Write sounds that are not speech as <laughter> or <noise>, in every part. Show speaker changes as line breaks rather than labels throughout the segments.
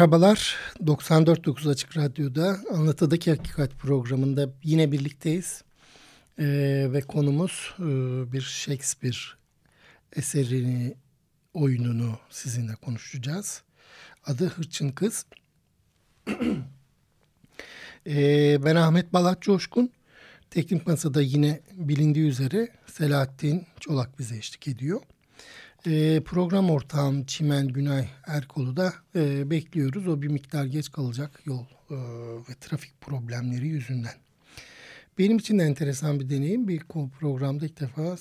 Merhabalar, 94.9 Açık Radyo'da Anlatıdaki Hakikat programında yine birlikteyiz. Ee, ve konumuz e, bir Shakespeare eserini, oyununu sizinle konuşacağız. Adı Hırçın Kız. <clears throat> ee, ben Ahmet Balat Coşkun. Teknik Masa'da yine bilindiği üzere Selahattin Çolak bize eşlik ediyor. E, program ortağım Çimen Günay Erkol'u da e, bekliyoruz. O bir miktar geç kalacak yol e, ve trafik problemleri yüzünden. Benim için de enteresan bir deneyim. Bir programda ilk defa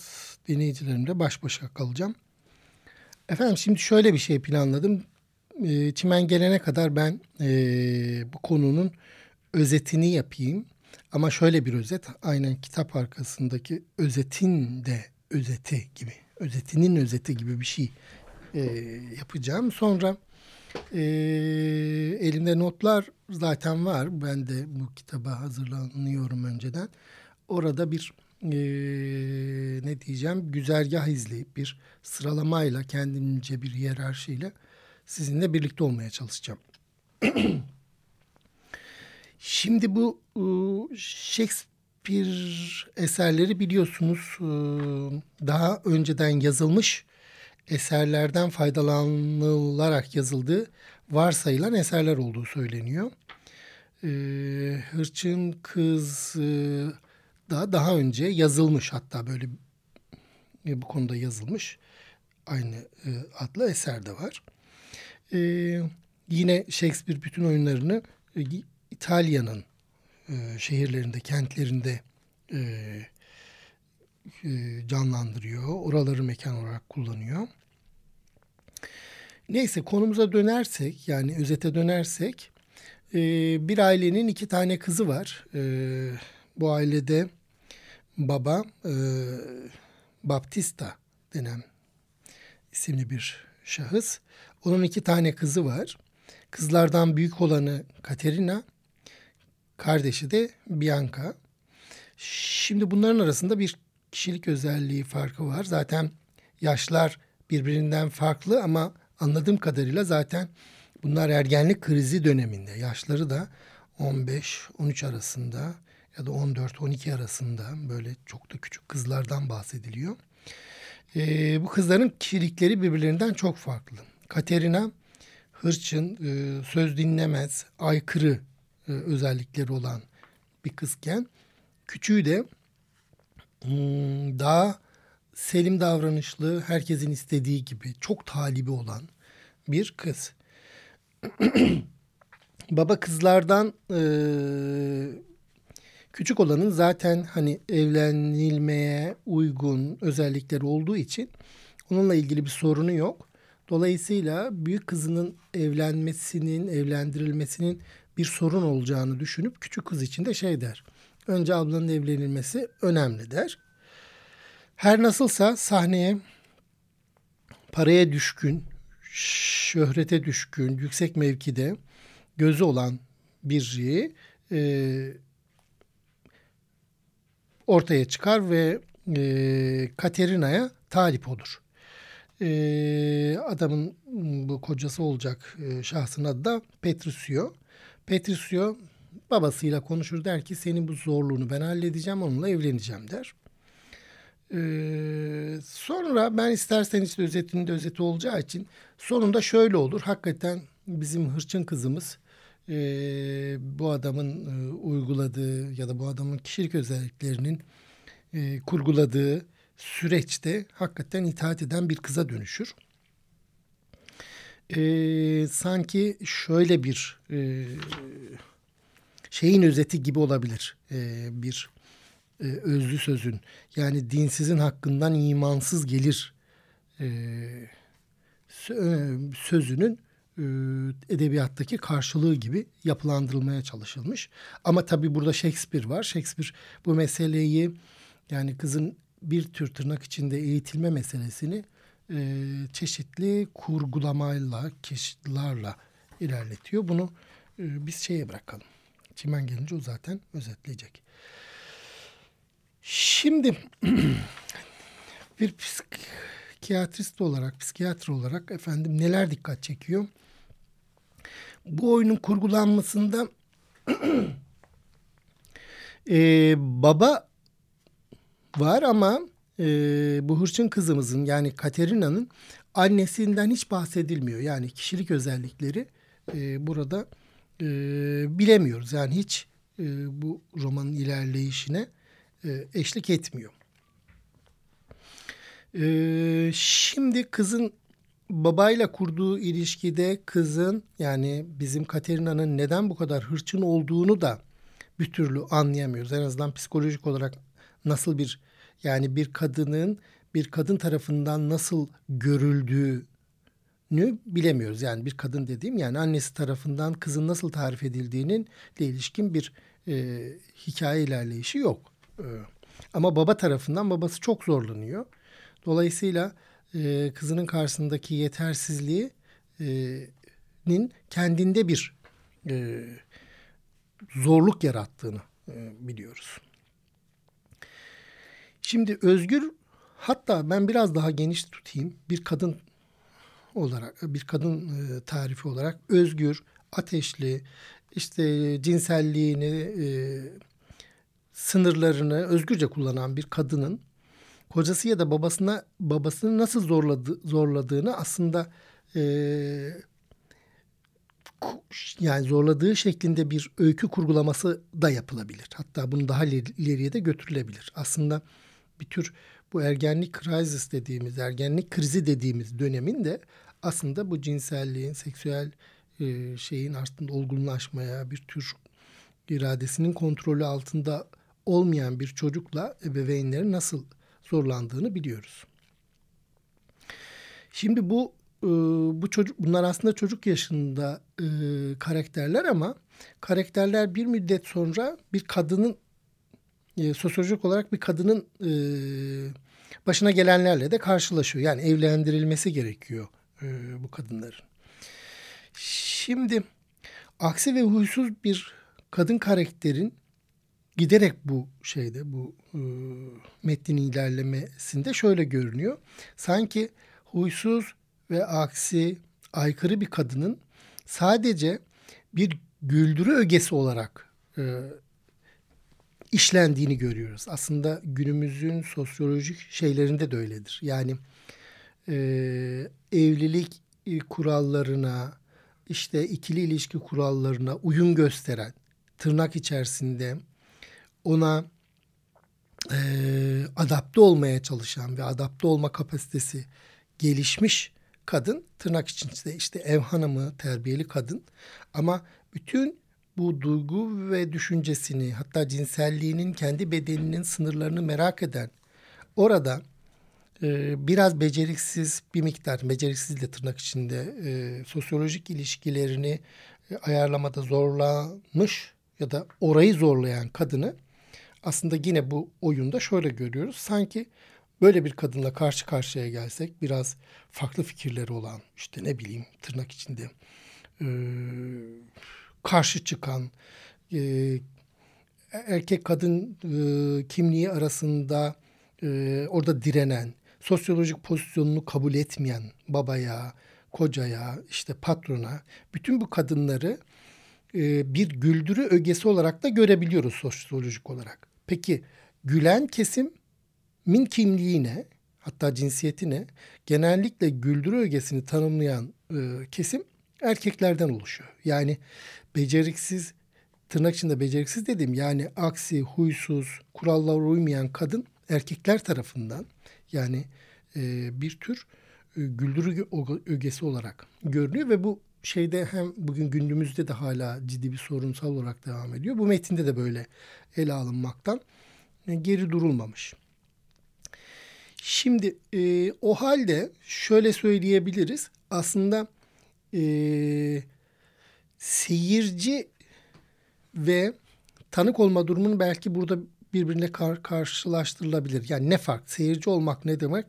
dinleyicilerimle baş başa kalacağım. Efendim şimdi şöyle bir şey planladım. E, Çimen gelene kadar ben bu konunun özetini yapayım. Ama şöyle bir özet, aynen kitap arkasındaki özetin de özeti gibi özetinin özeti gibi bir şey e, yapacağım. Sonra e, elimde notlar zaten var. Ben de bu kitaba hazırlanıyorum önceden. Orada bir e, ne diyeceğim güzergah izleyip bir sıralamayla kendimce bir hiyerarşiyle sizinle birlikte olmaya çalışacağım. <clears throat> Şimdi bu Shakespeare bir eserleri biliyorsunuz e, daha önceden yazılmış eserlerden faydalanılarak yazıldığı varsayılan eserler olduğu söyleniyor. E, Hırçın Kız e, da daha önce yazılmış hatta böyle bu konuda yazılmış aynı adlı eser de var. Yine Shakespeare bütün oyunlarını İtalya'nın e, şehirlerinde, kentlerinde e, e, canlandırıyor. Oraları mekan olarak kullanıyor. Neyse konumuza dönersek yani özete dönersek e, bir ailenin iki tane kızı var. E, bu ailede baba e, Baptista denen isimli bir şahıs. Onun iki tane kızı var. Kızlardan büyük olanı Katerina, Kardeşi de Bianca. Şimdi bunların arasında bir kişilik özelliği farkı var. Zaten yaşlar birbirinden farklı ama anladığım kadarıyla zaten bunlar ergenlik krizi döneminde. Yaşları da 15-13 arasında ya da 14-12 arasında böyle çok da küçük kızlardan bahsediliyor. Ee, bu kızların kişilikleri birbirlerinden çok farklı. Katerina hırçın, e, söz dinlemez, aykırı e, özellikleri olan bir kızken küçüğü de hmm, daha selim davranışlı, herkesin istediği gibi çok talibi olan bir kız. <clears throat> Baba kızlardan e, küçük olanın zaten hani evlenilmeye uygun özellikleri olduğu için onunla ilgili bir sorunu yok. Dolayısıyla büyük kızının evlenmesinin, evlendirilmesinin bir sorun olacağını düşünüp küçük kız için de şey der. Önce ablanın evlenilmesi önemli der. Her nasılsa sahneye paraya düşkün, şöhrete düşkün, yüksek mevkide gözü olan biri e, ortaya çıkar ve e, Katerina'ya talip olur. E, adamın bu kocası olacak e, şahsın adı da Petrusio. Patricio babasıyla konuşur der ki senin bu zorluğunu ben halledeceğim onunla evleneceğim der. Ee, sonra ben istersen işte özetinde özeti olacağı için sonunda şöyle olur. Hakikaten bizim hırçın kızımız e, bu adamın e, uyguladığı ya da bu adamın kişilik özelliklerinin e, kurguladığı süreçte hakikaten itaat eden bir kıza dönüşür e, sanki şöyle bir e, şeyin özeti gibi olabilir e, bir e, özlü sözün yani dinsizin hakkından imansız gelir e, sözünün edebiyattaki karşılığı gibi yapılandırılmaya çalışılmış. Ama tabii burada Shakespeare var. Shakespeare bu meseleyi yani kızın bir tür tırnak içinde eğitilme meselesini e, çeşitli kurgulamayla, keşitlerle ilerletiyor. Bunu e, biz şeye bırakalım. Çimen gelince o zaten özetleyecek. Şimdi <clears throat> bir psikiyatrist olarak, psikiyatr olarak efendim neler dikkat çekiyor? Bu oyunun kurgulanmasında <clears throat> e, baba var ama e, bu hırçın kızımızın yani Katerina'nın annesinden hiç bahsedilmiyor. Yani kişilik özellikleri e, burada e, bilemiyoruz. Yani hiç e, bu romanın ilerleyişine e, eşlik etmiyor. E, şimdi kızın babayla kurduğu ilişkide kızın yani bizim Katerina'nın neden bu kadar hırçın olduğunu da bir türlü anlayamıyoruz. En azından psikolojik olarak nasıl bir yani bir kadının bir kadın tarafından nasıl görüldüğünü bilemiyoruz. Yani bir kadın dediğim yani annesi tarafından kızın nasıl tarif edildiğinin ile ilişkin bir e, hikaye ilerleyişi yok. E, ama baba tarafından babası çok zorlanıyor. Dolayısıyla e, kızının karşısındaki yetersizliğinin e, kendinde bir e, zorluk yarattığını e, biliyoruz. Şimdi Özgür hatta ben biraz daha geniş tutayım. Bir kadın olarak bir kadın e, tarifi olarak özgür, ateşli, işte cinselliğini, e, sınırlarını özgürce kullanan bir kadının kocası ya da babasına babasını nasıl zorladı, zorladığını aslında e, yani zorladığı şeklinde bir öykü kurgulaması da yapılabilir. Hatta bunu daha ileriye de götürülebilir. Aslında bir tür bu ergenlik crisis dediğimiz, ergenlik krizi dediğimiz dönemin de aslında bu cinselliğin, seksüel e, şeyin aslında olgunlaşmaya, bir tür iradesinin kontrolü altında olmayan bir çocukla ebeveynlerin nasıl zorlandığını biliyoruz. Şimdi bu e, bu çocuk bunlar aslında çocuk yaşında e, karakterler ama karakterler bir müddet sonra bir kadının e, sosyolojik olarak bir kadının e, başına gelenlerle de karşılaşıyor. Yani evlendirilmesi gerekiyor e, bu kadınların. Şimdi aksi ve huysuz bir kadın karakterin giderek bu şeyde bu e, metnin ilerlemesinde şöyle görünüyor. Sanki huysuz ve aksi aykırı bir kadının sadece bir güldürü ögesi olarak e, işlendiğini görüyoruz. Aslında günümüzün sosyolojik şeylerinde de öyledir. Yani e, evlilik kurallarına, işte ikili ilişki kurallarına uyum gösteren, tırnak içerisinde ona e, adapte olmaya çalışan ve adapte olma kapasitesi gelişmiş kadın tırnak içinde işte ev hanımı, terbiyeli kadın ama bütün bu duygu ve düşüncesini hatta cinselliğinin kendi bedeninin sınırlarını merak eden orada e, biraz beceriksiz bir miktar beceriksiz de tırnak içinde e, sosyolojik ilişkilerini e, ayarlamada zorlamış ya da orayı zorlayan kadını aslında yine bu oyunda şöyle görüyoruz. Sanki böyle bir kadınla karşı karşıya gelsek biraz farklı fikirleri olan işte ne bileyim tırnak içinde e, karşı çıkan e, erkek kadın e, kimliği arasında e, orada direnen sosyolojik pozisyonunu kabul etmeyen babaya, kocaya, işte patrona bütün bu kadınları e, bir güldürü ögesi olarak da görebiliyoruz sosyolojik olarak. Peki gülen kesim min kimliğine hatta cinsiyetine genellikle güldürü ögesini tanımlayan e, kesim erkeklerden oluşuyor. Yani beceriksiz tırnak içinde beceriksiz dedim yani aksi, huysuz, kurallara uymayan kadın erkekler tarafından yani e, bir tür e, güldürü ögesi olarak görünüyor ve bu şeyde hem bugün günümüzde de hala ciddi bir sorunsal olarak devam ediyor. Bu metinde de böyle ele alınmaktan e, geri durulmamış. Şimdi e, o halde şöyle söyleyebiliriz. Aslında e, seyirci ve tanık olma durumunu belki burada birbirine kar karşılaştırılabilir. Yani ne fark? Seyirci olmak ne demek?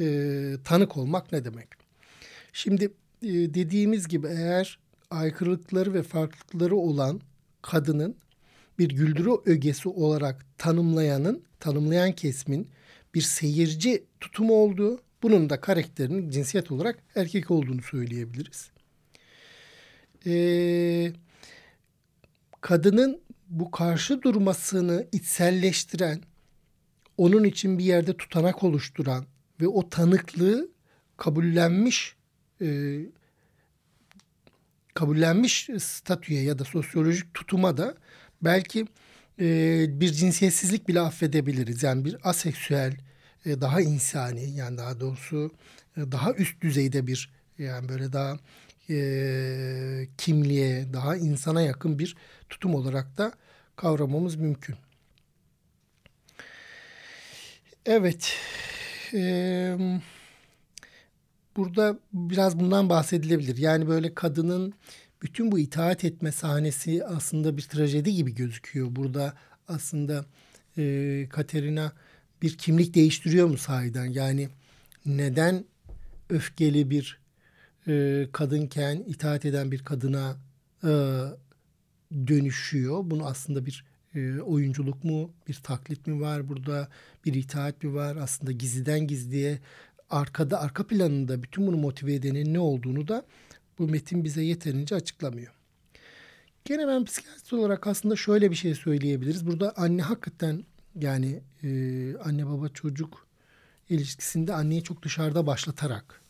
E, tanık olmak ne demek? Şimdi e, dediğimiz gibi eğer aykırılıkları ve farklılıkları olan kadının bir güldürü ögesi olarak tanımlayanın, tanımlayan kesmin bir seyirci tutumu olduğu, bunun da karakterinin cinsiyet olarak erkek olduğunu söyleyebiliriz. Ee, kadının bu karşı durmasını içselleştiren, onun için bir yerde tutanak oluşturan ve o tanıklığı kabullenmiş e, kabullenmiş statüye ya da sosyolojik tutuma da belki e, bir cinsiyetsizlik bile affedebiliriz. Yani bir aseksüel, e, daha insani yani daha doğrusu e, daha üst düzeyde bir yani böyle daha kimliğe, daha insana yakın bir tutum olarak da kavramamız mümkün. Evet. E, burada biraz bundan bahsedilebilir. Yani böyle kadının bütün bu itaat etme sahnesi aslında bir trajedi gibi gözüküyor. Burada aslında e, Katerina bir kimlik değiştiriyor mu sahiden? Yani neden öfkeli bir e, kadınken itaat eden bir kadına e, dönüşüyor? Bunu aslında bir e, oyunculuk mu, bir taklit mi var burada, bir itaat mi var? Aslında gizliden gizliye arkada, arka planında bütün bunu motive edenin ne olduğunu da bu metin bize yeterince açıklamıyor. Gene ben psikiyatrist olarak aslında şöyle bir şey söyleyebiliriz. Burada anne hakikaten yani e, anne baba çocuk ilişkisinde anneyi çok dışarıda başlatarak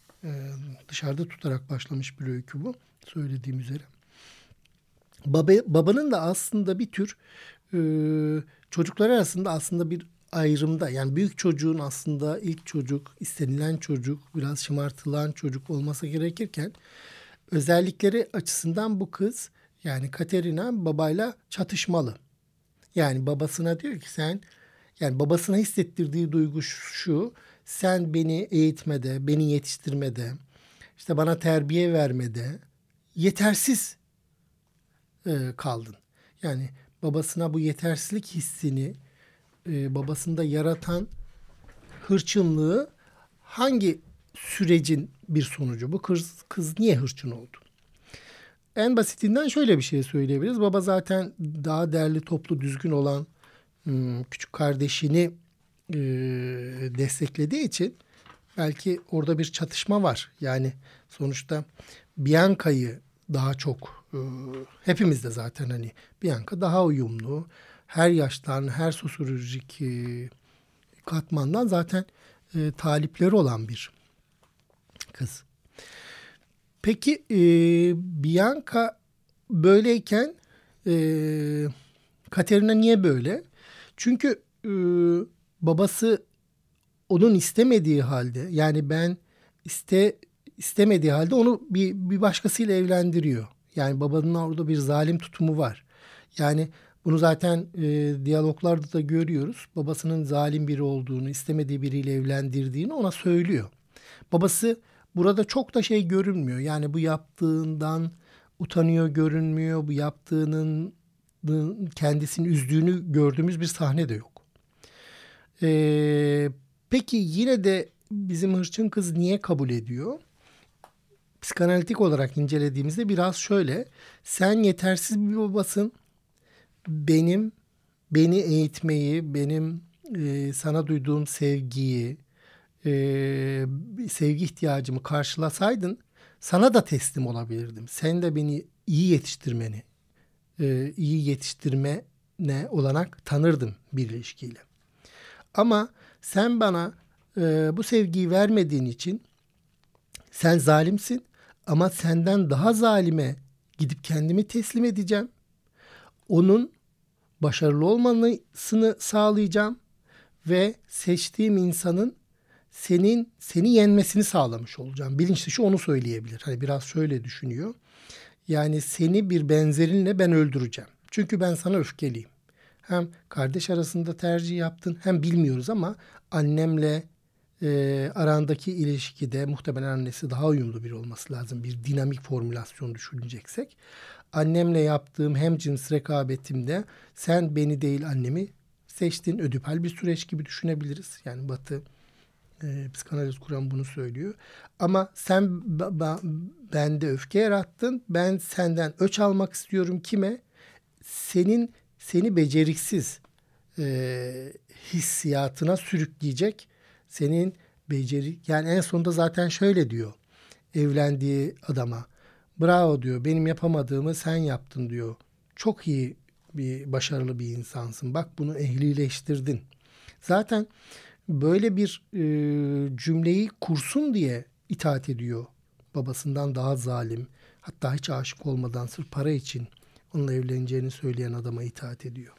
dışarıda tutarak başlamış bir öykü bu söylediğim üzere. Baba, babanın da aslında bir tür çocuklar arasında aslında bir ayrımda yani büyük çocuğun aslında ilk çocuk, istenilen çocuk, biraz şımartılan çocuk olması gerekirken özellikleri açısından bu kız yani Katerina babayla çatışmalı. Yani babasına diyor ki sen yani babasına hissettirdiği duygu şu sen beni eğitmede, beni yetiştirmede, işte bana terbiye vermede yetersiz e, kaldın. Yani babasına bu yetersizlik hissini e, babasında yaratan hırçınlığı hangi sürecin bir sonucu? Bu kız, kız niye hırçın oldu? En basitinden şöyle bir şey söyleyebiliriz. Baba zaten daha değerli, toplu, düzgün olan hmm, küçük kardeşini e, desteklediği için belki orada bir çatışma var. Yani sonuçta Bianca'yı daha çok e, hepimiz zaten hani Bianca daha uyumlu. Her yaştan, her sosyolojik e, katmandan zaten e, talipleri olan bir kız. Peki e, Bianca böyleyken e, Katerina niye böyle? Çünkü e, babası onun istemediği halde yani ben iste istemediği halde onu bir, bir başkasıyla evlendiriyor. Yani babanın orada bir zalim tutumu var. Yani bunu zaten e, diyaloglarda da görüyoruz. Babasının zalim biri olduğunu, istemediği biriyle evlendirdiğini ona söylüyor. Babası burada çok da şey görünmüyor. Yani bu yaptığından utanıyor görünmüyor. Bu yaptığının kendisini üzdüğünü gördüğümüz bir sahne de yok. Ee, peki yine de bizim hırçın kız niye kabul ediyor? Psikanalitik olarak incelediğimizde biraz şöyle. Sen yetersiz bir babasın. Benim beni eğitmeyi, benim e, sana duyduğum sevgiyi, e, sevgi ihtiyacımı karşılasaydın sana da teslim olabilirdim. Sen de beni iyi yetiştirmeni, e, iyi yetiştirme ne olanak tanırdım bir ilişkiyle. Ama sen bana e, bu sevgiyi vermediğin için sen zalimsin ama senden daha zalime gidip kendimi teslim edeceğim. Onun başarılı olmasını sağlayacağım ve seçtiğim insanın senin seni yenmesini sağlamış olacağım. Bilinç dışı onu söyleyebilir. Hani biraz şöyle düşünüyor. Yani seni bir benzerinle ben öldüreceğim. Çünkü ben sana öfkeliyim. Hem kardeş arasında tercih yaptın hem bilmiyoruz ama annemle
e, arandaki ilişkide muhtemelen annesi daha uyumlu biri olması lazım. Bir dinamik formülasyon düşüneceksek. Annemle yaptığım hem cins rekabetimde sen beni değil annemi seçtin. Ödüpel bir süreç gibi düşünebiliriz. Yani Batı e, psikanaliz kuran bunu söylüyor. Ama sen bende öfke yarattın. Ben senden öç almak istiyorum kime? Senin seni beceriksiz e, hissiyatına sürükleyecek. Senin beceri yani en sonunda zaten şöyle diyor evlendiği adama. Bravo diyor benim yapamadığımı sen yaptın diyor. Çok iyi bir başarılı bir insansın. Bak bunu ehlileştirdin. Zaten böyle bir e, cümleyi kursun diye itaat ediyor. Babasından daha zalim, hatta hiç aşık olmadan sırf para için onunla evleneceğini söyleyen adama itaat ediyor.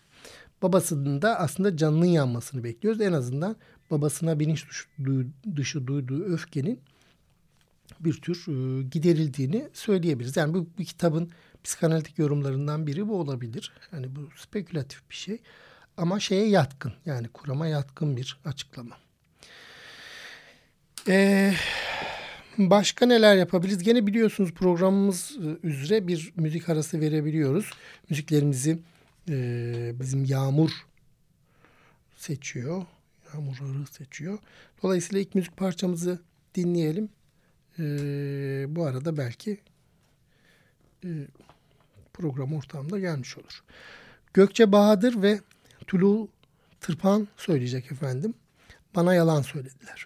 Babasının da aslında canının yanmasını bekliyoruz. En azından babasına bilinç dışı duyduğu öfkenin bir tür e, giderildiğini söyleyebiliriz. Yani bu bir kitabın psikanalitik yorumlarından biri bu olabilir. Yani bu spekülatif bir şey. Ama şeye yatkın yani kurama yatkın bir açıklama. Ee, başka neler yapabiliriz? Gene biliyorsunuz programımız e, üzere bir müzik arası verebiliyoruz. Müziklerimizi e, bizim Yağmur seçiyor. Yağmur Arı seçiyor. Dolayısıyla ilk müzik parçamızı dinleyelim. E, bu arada belki e, program ortamında gelmiş olur. Gökçe Bahadır ve Tulu Tırpan söyleyecek efendim. Bana yalan söylediler.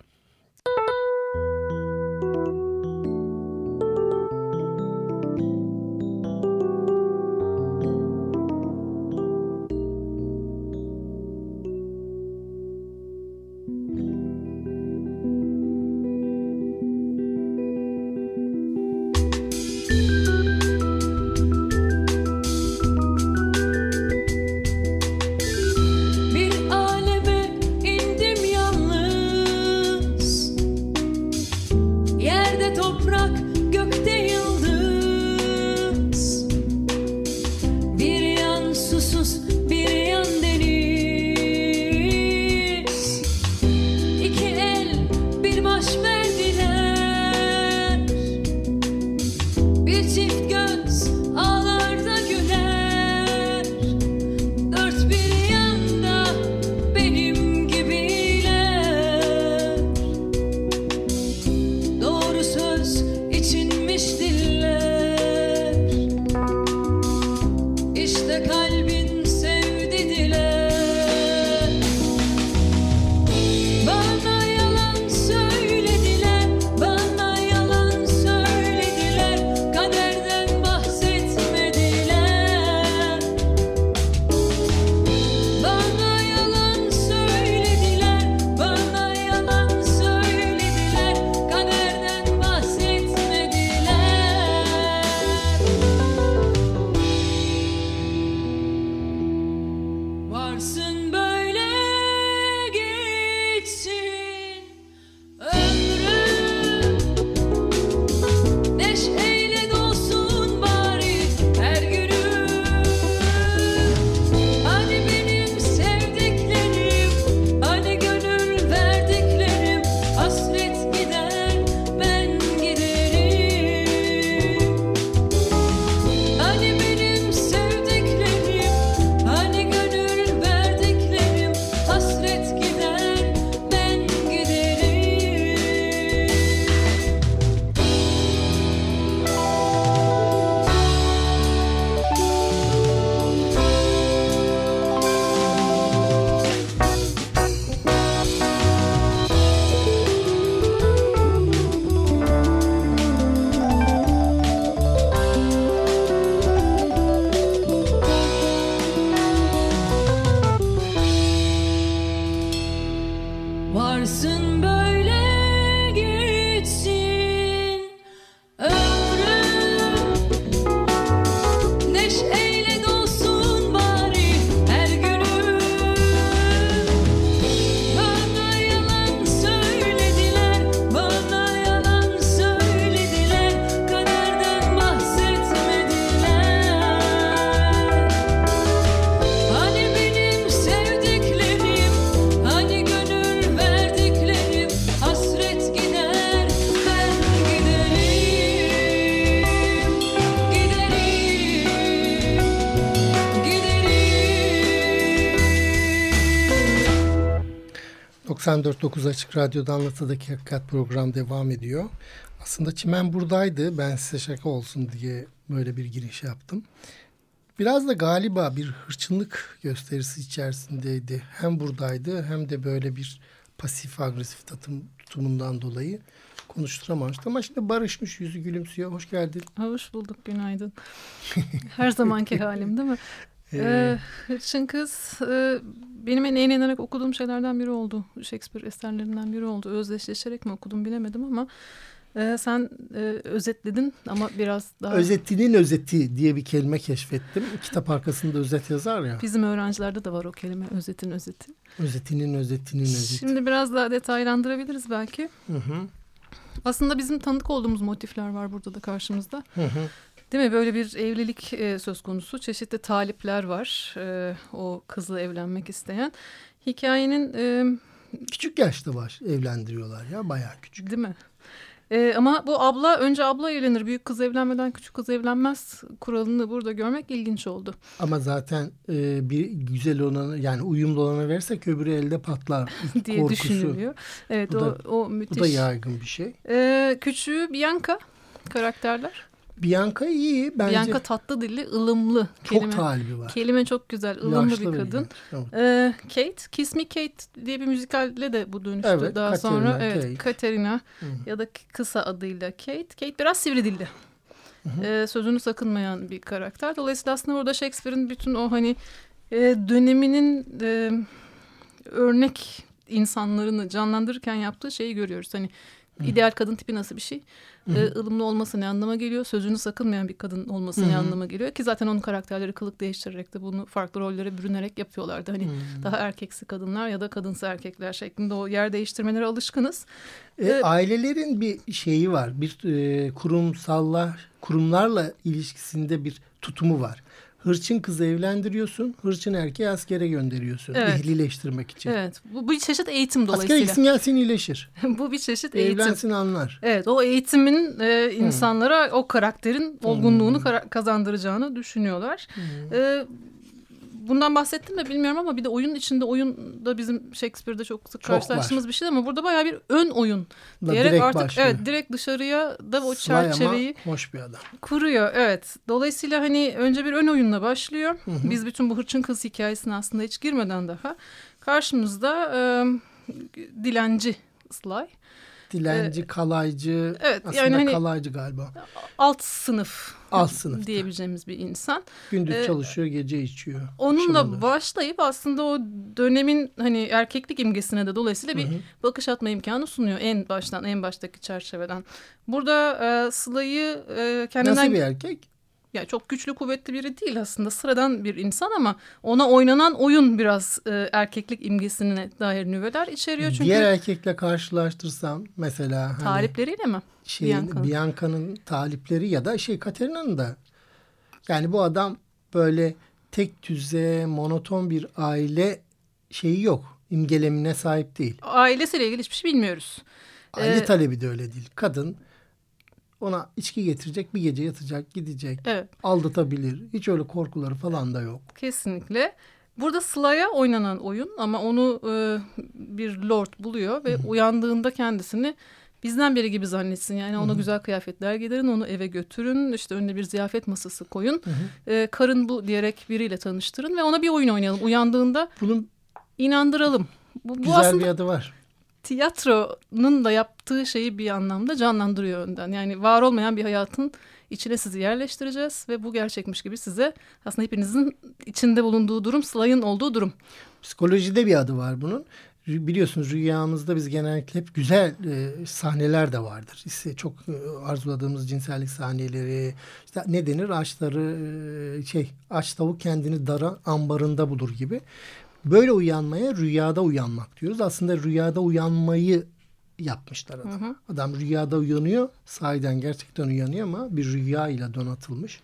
94.9 Açık Radyo'da Anlatı'daki Hakikat program devam ediyor. Aslında Çimen buradaydı. Ben size şaka olsun diye böyle bir giriş yaptım. Biraz da galiba bir hırçınlık gösterisi içerisindeydi. Hem buradaydı hem de böyle bir pasif agresif tutum, tutumundan dolayı konuşturamamıştı. Ama şimdi barışmış yüzü gülümsüyor. Hoş geldin.
Hoş bulduk günaydın. Her zamanki halim değil mi? <laughs> Ee, Hırçın Kız e, benim en eğlenerek okuduğum şeylerden biri oldu. Shakespeare eserlerinden biri oldu. Özdeşleşerek mi okudum bilemedim ama e, sen e, özetledin ama biraz daha...
Özetinin özeti diye bir kelime keşfettim. Kitap arkasında özet yazar ya.
Bizim öğrencilerde de var o kelime özetin özeti.
Özetinin özetinin özeti.
Şimdi biraz daha detaylandırabiliriz belki.
Hı hı.
Aslında bizim tanıdık olduğumuz motifler var burada da karşımızda.
Hı hı.
Değil mi? Böyle bir evlilik e, söz konusu. Çeşitli talipler var. E, o kızla evlenmek isteyen. Hikayenin... E,
Küçük yaşta var evlendiriyorlar ya bayağı küçük.
Değil mi? E, ama bu abla önce abla evlenir. Büyük kız evlenmeden küçük kız evlenmez kuralını burada görmek ilginç oldu.
Ama zaten e, bir güzel olanı yani uyumlu olanı versek öbürü elde patlar <laughs>
diye
korkusu.
düşünülüyor. Evet
Bu
o,
da-
o müthiş.
Bu da yaygın bir şey.
E, küçüğü Bianca karakterler.
Bianca iyi bence.
Bianca tatlı dilli, ılımlı
çok
kelime.
talibi var.
Kelime çok güzel, ılımlı
Yaşlı
bir kadın.
Tamam.
Ee, Kate, Kiss Me Kate diye bir müzikalle de bu dönüştü
Evet,
daha
Katerina
sonra.
Kate.
Evet, Katerina
Hı.
ya da kısa adıyla Kate. Kate biraz sivri dilli. Ee, sözünü sakınmayan bir karakter. Dolayısıyla aslında burada Shakespeare'in bütün o hani e, döneminin e, örnek insanlarını canlandırırken yaptığı şeyi görüyoruz. Hani ideal kadın tipi nasıl bir şey? Ee, ılımlı olması ne anlama geliyor? Sözünü sakınmayan bir kadın olması
Hı
ne
hı.
anlama geliyor? Ki zaten onun karakterleri kılık değiştirerek de bunu farklı rollere bürünerek yapıyorlardı. Hani
Hmm.
daha erkeksi kadınlar ya da kadınsı erkekler şeklinde o yer değiştirmelere alışkınız.
E,
Evet.
ailelerin bir şeyi var. Bir e, kurumsallar, kurumlarla ilişkisinde bir tutumu var. Hırçın kızı evlendiriyorsun, hırçın erkeği askere gönderiyorsun.
Evet.
Ehlileştirmek için.
Evet. Bu, bir çeşit eğitim dolayısıyla.
gitsin gelsin iyileşir. <laughs>
bu bir çeşit eğitim.
Evlensin anlar.
Evet o eğitimin e, insanlara o karakterin olgunluğunu kara- kazandıracağını düşünüyorlar. E, bundan bahsettim mi bilmiyorum ama bir de oyun içinde oyun da bizim Shakespeare'de çok sık
Çok
karşılaştığımız bir şey ama burada bayağı bir ön oyun
Da
diyerek
direkt
artık
başlıyor.
evet direkt dışarıya da o çerçeveyi
hoş bir adam.
kuruyor. Evet. Dolayısıyla hani önce bir ön oyunla başlıyor. Biz bütün bu hırçın kız hikayesine aslında hiç girmeden daha karşımızda e, dilenci Sly.
Dilenci, kalaycı.
evet,
Aslında
yani hani-
kalaycı galiba.
Alt sınıf
Alt sınıfta.
diyebileceğimiz bir insan.
Gündüz
Ee,
çalışıyor, gece içiyor.
Onunla
akşamları.
başlayıp aslında o dönemin hani erkeklik imgesine de dolayısıyla bir bakış atma imkanı sunuyor en baştan en baştaki çerçeveden. Burada e, Sıla'yı e, kendinden
Nasıl bir erkek?
Ya çok güçlü kuvvetli biri değil aslında sıradan bir insan ama ona oynanan oyun biraz e, erkeklik imgesine dair nüveler içeriyor çünkü
Diğer erkekle karşılaştırsam mesela hani
talipleriyle mi?
şeyin,
Bianca'nın.
Bianca'nın talipleri ya da şey Katerina'nın da yani bu adam böyle tek düze monoton bir aile şeyi yok. İmgelemine sahip değil.
Ailesiyle ilgili hiçbir şey bilmiyoruz.
Aile
Ee,
talebi de öyle değil. Kadın ona içki getirecek bir gece yatacak gidecek
Evet.
aldatabilir. Hiç öyle korkuları falan da yok.
Kesinlikle. Burada Sıla'ya oynanan oyun ama onu e, bir lord buluyor ve uyandığında kendisini bizden biri gibi zannetsin. Yani ona güzel kıyafetler giydirin, onu eve götürün, işte önüne bir ziyafet masası koyun. E, karın bu diyerek biriyle tanıştırın ve ona bir oyun oynayalım. Uyandığında
Bunun
inandıralım. Bu, bu
güzel
aslında
bir adı var.
Tiyatronun da yaptığı şeyi bir anlamda canlandırıyor önden. Yani var olmayan bir hayatın içine sizi yerleştireceğiz ve bu gerçekmiş gibi size aslında hepinizin içinde bulunduğu durum Slay'ın olduğu durum.
Psikolojide bir adı var bunun. Biliyorsunuz rüyamızda biz genellikle hep güzel e, sahneler de vardır. İşte çok e, arzuladığımız cinsellik sahneleri. İşte ne denir? Açları e, şey aç tavuk kendini dara ambarında bulur gibi. Böyle uyanmaya rüyada uyanmak diyoruz. Aslında rüyada uyanmayı yapmışlar adam. Adam rüyada uyanıyor. Sahiden gerçekten uyanıyor ama bir rüya ile donatılmış.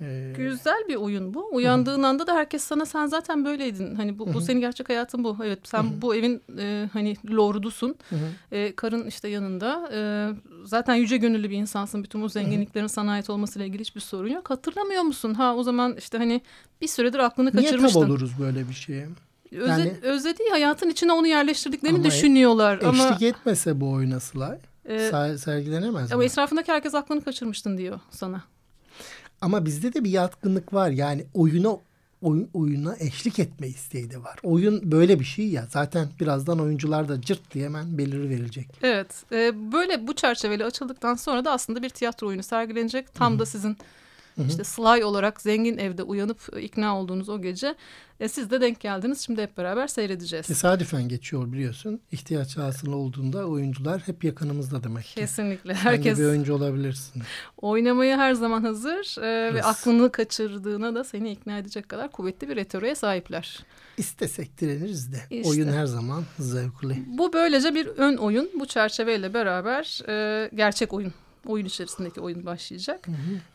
E,
Güzel bir oyun bu. Uyandığın anda da herkes sana sen zaten böyleydin. Hani bu, bu senin gerçek hayatın bu. Evet sen bu evin e, hani lordusun. E, karın işte yanında. E, zaten yüce gönüllü bir insansın. Bütün bu zenginliklerin sana ait olmasıyla ilgili hiçbir sorun yok. Hatırlamıyor musun? Ha o zaman işte hani bir süredir aklını
Niye
kaçırmıştın.
oluruz böyle bir şeye?
Özle,
Yani-
özlediği hayatın içine onu yerleştirdiklerini
Ama
düşünüyorlar. Ama,
Eşlik etmese bu oyuna Sılay
e,
ser- sergilenemez
ama
mi?
etrafındaki herkes aklını kaçırmıştın diyor sana.
Ama bizde de bir yatkınlık var. Yani oyuna oyun, oyuna eşlik etme isteği de var. Oyun böyle bir şey ya. Zaten birazdan oyuncular da cırt diye hemen beliri verilecek.
Evet. e, böyle bu çerçeveli açıldıktan sonra da aslında bir tiyatro oyunu sergilenecek. Tam da sizin işte Sly olarak zengin evde uyanıp e, ikna olduğunuz o gece e, siz de denk geldiniz. Şimdi hep beraber seyredeceğiz.
Tesadüfen geçiyor biliyorsun. İhtiyaç hasıl olduğunda oyuncular hep yakınımızda demek ki.
Kesinlikle.
Sen
Herkes
de bir oyuncu olabilirsin.
oynamaya her zaman hazır e, ve
Yes.
aklını kaçırdığına da seni ikna edecek kadar kuvvetli bir retoriğe sahipler.
İstesek direniriz de.
İşte.
Oyun her zaman zevkli.
Bu böylece bir ön oyun. Bu çerçeveyle beraber e, gerçek oyun. Oyun içerisindeki oyun başlayacak.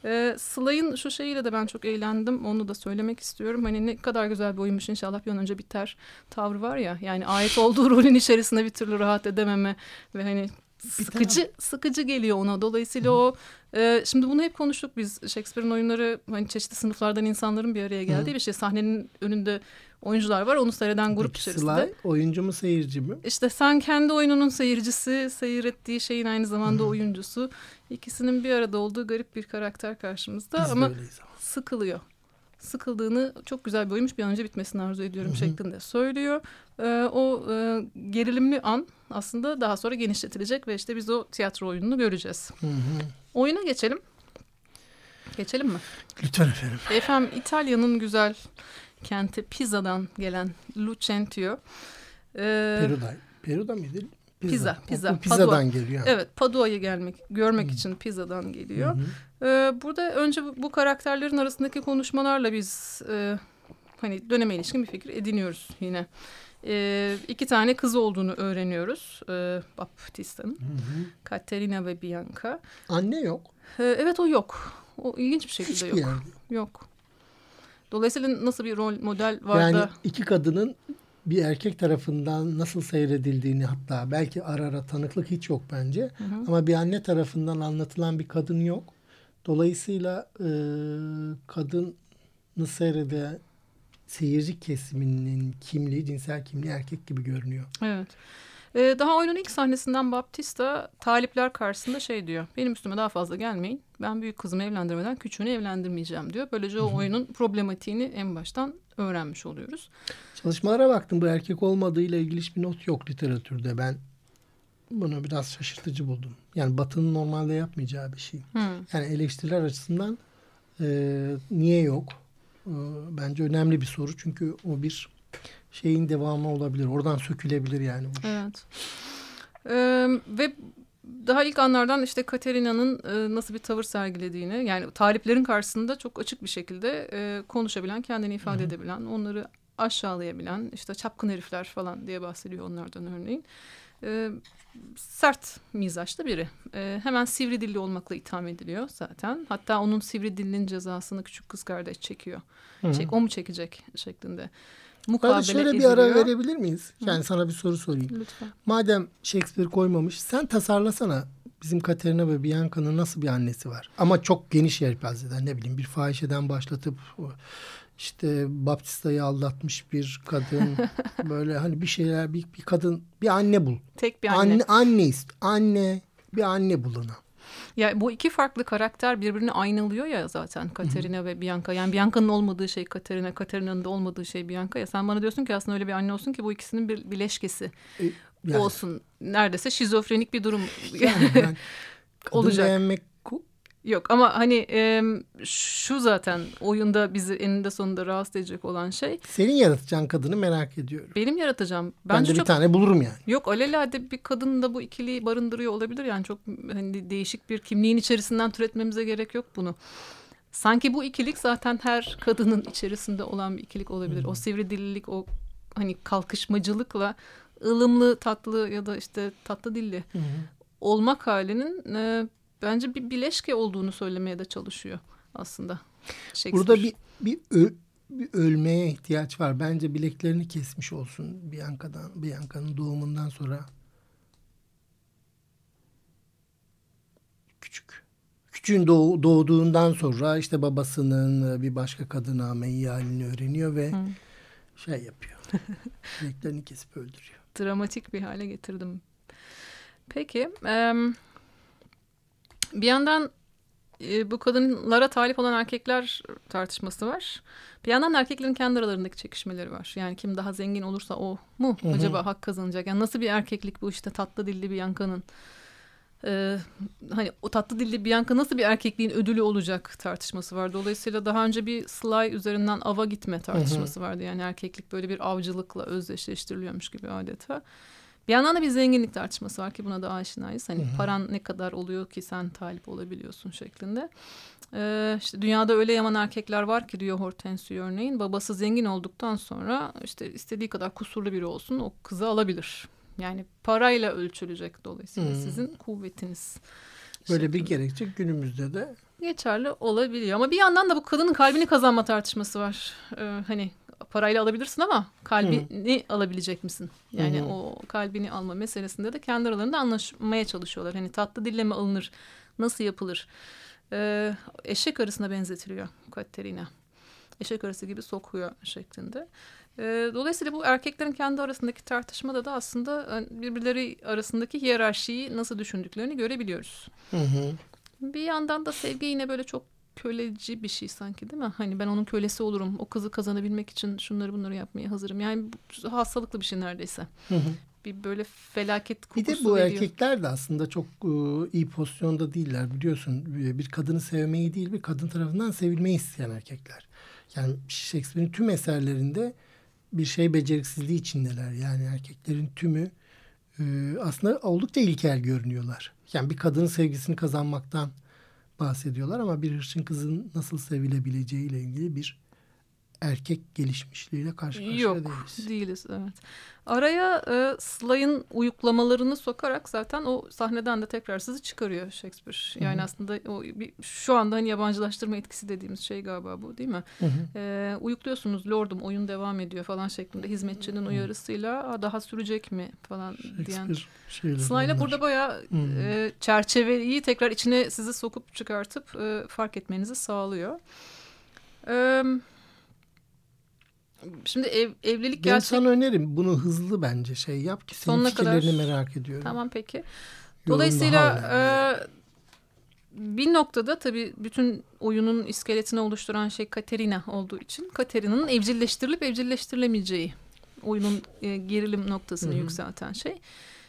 E, Slay'ın şu şeyiyle de ben çok eğlendim. Onu da söylemek istiyorum. Hani ne kadar güzel bir oyunmuş inşallah bir an önce biter tavrı var ya. Yani ait olduğu <laughs> rolün içerisinde bir türlü rahat edememe ve hani sıkıcı sıkıcı geliyor ona. Dolayısıyla o e, şimdi bunu hep konuştuk biz. Shakespeare'in oyunları hani çeşitli sınıflardan insanların bir araya geldiği bir şey. Sahnenin önünde oyuncular var. Onu seyreden grup
Peki
içerisinde.
Sılay oyuncu mu seyirci mi?
İşte sen kendi oyununun seyircisi, seyrettiği şeyin aynı zamanda oyuncusu. İkisinin bir arada olduğu garip bir karakter karşımızda
Biz
ama
ama. sıkılıyor.
sıkıldığını çok güzel bir oyunmuş bir an önce bitmesini arzu ediyorum şeklinde söylüyor. Ee, o e, gerilimli an aslında daha sonra genişletilecek ve işte biz o tiyatro oyununu göreceğiz.
Hı hı.
Oyuna geçelim. Geçelim mi?
Lütfen efendim.
Efendim İtalya'nın güzel kenti Pisa'dan gelen Lucentio. Ee,
Peru'da. Peru'da mıydı?
Pizza, pizza,
O, Pizza'dan
Padua.
geliyor.
Evet, Padua'yı gelmek, görmek için Pisa'dan geliyor. Ee, burada önce bu, bu karakterlerin arasındaki konuşmalarla biz e, hani döneme ilişkin bir fikir ediniyoruz yine. Ee, iki tane kız olduğunu öğreniyoruz e, Baptista'nın. Caterina ve Bianca.
Anne yok.
Ee, evet o yok. O ilginç bir şekilde
Hiçbir
yok.
yerde.
Yok. Dolayısıyla nasıl bir rol model var
Yani iki kadının bir erkek tarafından nasıl seyredildiğini hatta belki ara ara tanıklık hiç yok bence. Ama bir anne tarafından anlatılan bir kadın yok. Dolayısıyla e, kadını seyreden seyirci kesiminin kimliği, cinsel kimliği erkek gibi görünüyor.
Evet. Ee, daha oyunun ilk sahnesinden Baptista talipler karşısında şey diyor. Benim üstüme daha fazla gelmeyin. Ben büyük kızımı evlendirmeden küçüğünü evlendirmeyeceğim diyor. Böylece o oyunun problematiğini en baştan öğrenmiş oluyoruz.
Çalışmalara baktım bu erkek olmadığıyla ilgili hiçbir not yok literatürde. Ben bunu biraz şaşırtıcı buldum. Yani Batı'nın normalde yapmayacağı bir şey.
Hmm.
Yani eleştiriler açısından e, niye yok? E, bence önemli bir soru. Çünkü o bir şeyin devamı olabilir. Oradan sökülebilir yani bu.
Evet. Ee, ve daha ilk anlardan işte Katerina'nın e, nasıl bir tavır sergilediğini yani taliplerin karşısında çok açık bir şekilde e, konuşabilen, kendini ifade edebilen, onları aşağılayabilen, işte çapkın herifler falan diye bahsediyor onlardan örneğin. E, sert mizaçlı biri. E, hemen sivri dilli olmakla itham ediliyor zaten. Hatta onun sivri dilinin cezasını küçük kız kardeş çekiyor. Çek, o mu çekecek şeklinde. Mukabele
şöyle bir ara verebilir miyiz? Yani sana bir soru sorayım.
Lütfen.
Madem Shakespeare koymamış sen tasarlasana bizim Katerina ve Bianca'nın nasıl bir annesi var? Ama çok geniş yelpazeden ne bileyim bir fahişeden başlatıp işte Baptista'yı aldatmış bir kadın <laughs> böyle hani bir şeyler bir, bir kadın bir anne bul.
Tek bir anne.
Anne anne ist anne bir anne bul ona.
Ya bu iki farklı karakter birbirini aynalıyor ya zaten Katerina ve Bianca. Yani Bianca'nın olmadığı şey Katerina, Katerina'nın da olmadığı şey Bianca. Ya sen bana diyorsun ki aslında öyle bir anne olsun ki bu ikisinin bir bileşkesi
E, yani-
olsun. Neredeyse şizofrenik bir durum
Yani <laughs> kadın
Olacak.
beğenmek
yok. Ama hani e, şu zaten oyunda bizi eninde sonunda rahatsız edecek olan şey
senin yaratacağın kadını merak ediyorum.
benim yaratacağım.
Ben
Bence
de bir
çok
tane bulurum yani.
Yok alelade bir kadın da bu ikiliyi barındırıyor olabilir. Yani çok hani değişik bir kimliğin içerisinden türetmemize gerek yok bunu. Sanki bu ikilik zaten her kadının içerisinde olan bir ikilik olabilir. O sivri dillilik, o hani kalkışmacılıkla ılımlı, tatlı ya da işte tatlı dilli olmak halinin e, bence bir bileşke olduğunu söylemeye de çalışıyor aslında.
Burada bir bir, ö- bir ölmeye ihtiyaç var. Bence bileklerini kesmiş olsun Bianca'dan, Bianca'nın doğumundan sonra. Küçük. Küçüğün doğ- doğduğundan sonra işte babasının bir başka kadına meyyalini öğreniyor ve
Hı.
şey yapıyor. <laughs> Bileklerini kesip öldürüyor.
Dramatik bir hale getirdim. Peki. E, bir yandan e, bu kadınlara talip olan erkekler tartışması var. Bir yandan da erkeklerin kendi aralarındaki çekişmeleri var. Yani kim daha zengin olursa o mu
Hı hı.
acaba hak kazanacak? Yani nasıl bir erkeklik bu işte tatlı dilli bir yankanın e, hani o tatlı dilli Bianca nasıl bir erkekliğin ödülü olacak tartışması var. Dolayısıyla daha önce bir Sly üzerinden ava gitme tartışması vardı. Yani erkeklik böyle bir avcılıkla özdeşleştiriliyormuş gibi adeta. Bir yandan da bir zenginlik tartışması var ki buna da aşinayız. Hani
Hı hı.
paran ne kadar oluyor ki sen talip olabiliyorsun şeklinde. Ee, işte dünyada öyle yaman erkekler var ki diyor Hortensio örneğin. Babası zengin olduktan sonra işte istediği kadar kusurlu biri olsun o kızı alabilir. Yani parayla ölçülecek dolayısıyla
Hı.
sizin kuvvetiniz.
Böyle bir
şeklinde
gerekçe günümüzde de
geçerli olabiliyor. Ama bir yandan da bu kadının kalbini kazanma tartışması var. Ee, hani parayla alabilirsin ama kalbini alabilecek misin? Yani
Hı hı.
o kalbini alma meselesinde de kendi aralarında anlaşmaya çalışıyorlar. Hani tatlı dille mi alınır? Nasıl yapılır? Ee, eşek arısına benzetiliyor Katerina. Eşek arısı gibi sokuyor şeklinde. Ee, dolayısıyla bu erkeklerin kendi arasındaki tartışmada da aslında hani, birbirleri arasındaki hiyerarşiyi nasıl düşündüklerini görebiliyoruz.
hı hı.
Bir yandan da sevgi yine böyle çok köleci bir şey sanki değil mi? Hani ben onun kölesi olurum. O kızı kazanabilmek için şunları bunları yapmaya hazırım. Yani hastalıklı bir şey neredeyse.
Hı hı.
Bir böyle felaket
Bir
kokusu
de bu
veriyor.
erkekler de aslında çok e, iyi pozisyonda değiller biliyorsun. Bir bir kadını sevmeyi değil bir kadın tarafından sevilmeyi isteyen erkekler. Yani Shakespeare'in tüm eserlerinde bir şey beceriksizliği içindeler. Yani erkeklerin tümü e, aslında oldukça ilkel görünüyorlar. Yani bir kadının sevgisini kazanmaktan bahsediyorlar ama bir hırçın kızın nasıl sevilebileceğiyle ilgili bir erkek gelişmişliğiyle karşı karşıya
Yok
değiliz.
değiliz evet. Araya e, Slay'ın uyuklamalarını sokarak zaten o sahneden de tekrar sizi çıkarıyor Shakespeare. Yani
Hı hı.
aslında o bir, şu anda hani yabancılaştırma etkisi dediğimiz şey galiba bu değil mi?
Hı hı.
E, uyukluyorsunuz lordum oyun devam ediyor falan şeklinde hizmetçinin uyarısıyla "Aa, daha sürecek mi falan diyen. Slay'la burada bayağı e, çerçeveyi tekrar içine sizi sokup çıkartıp e, fark etmenizi sağlıyor. E, şimdi ev, evlilik
Benim
gerçek...
sana önerim bunu hızlı bence şey yap ki senin
Sonuna kadar-
fikirlerini merak ediyorum.
Tamam peki. Dolayısıyla e, bir noktada tabii bütün oyunun iskeletini oluşturan şey Katerina olduğu için Katerina'nın evcilleştirilip evcilleştirilemeyeceği oyunun e, gerilim noktasını
Hı hı.
yükselten şey.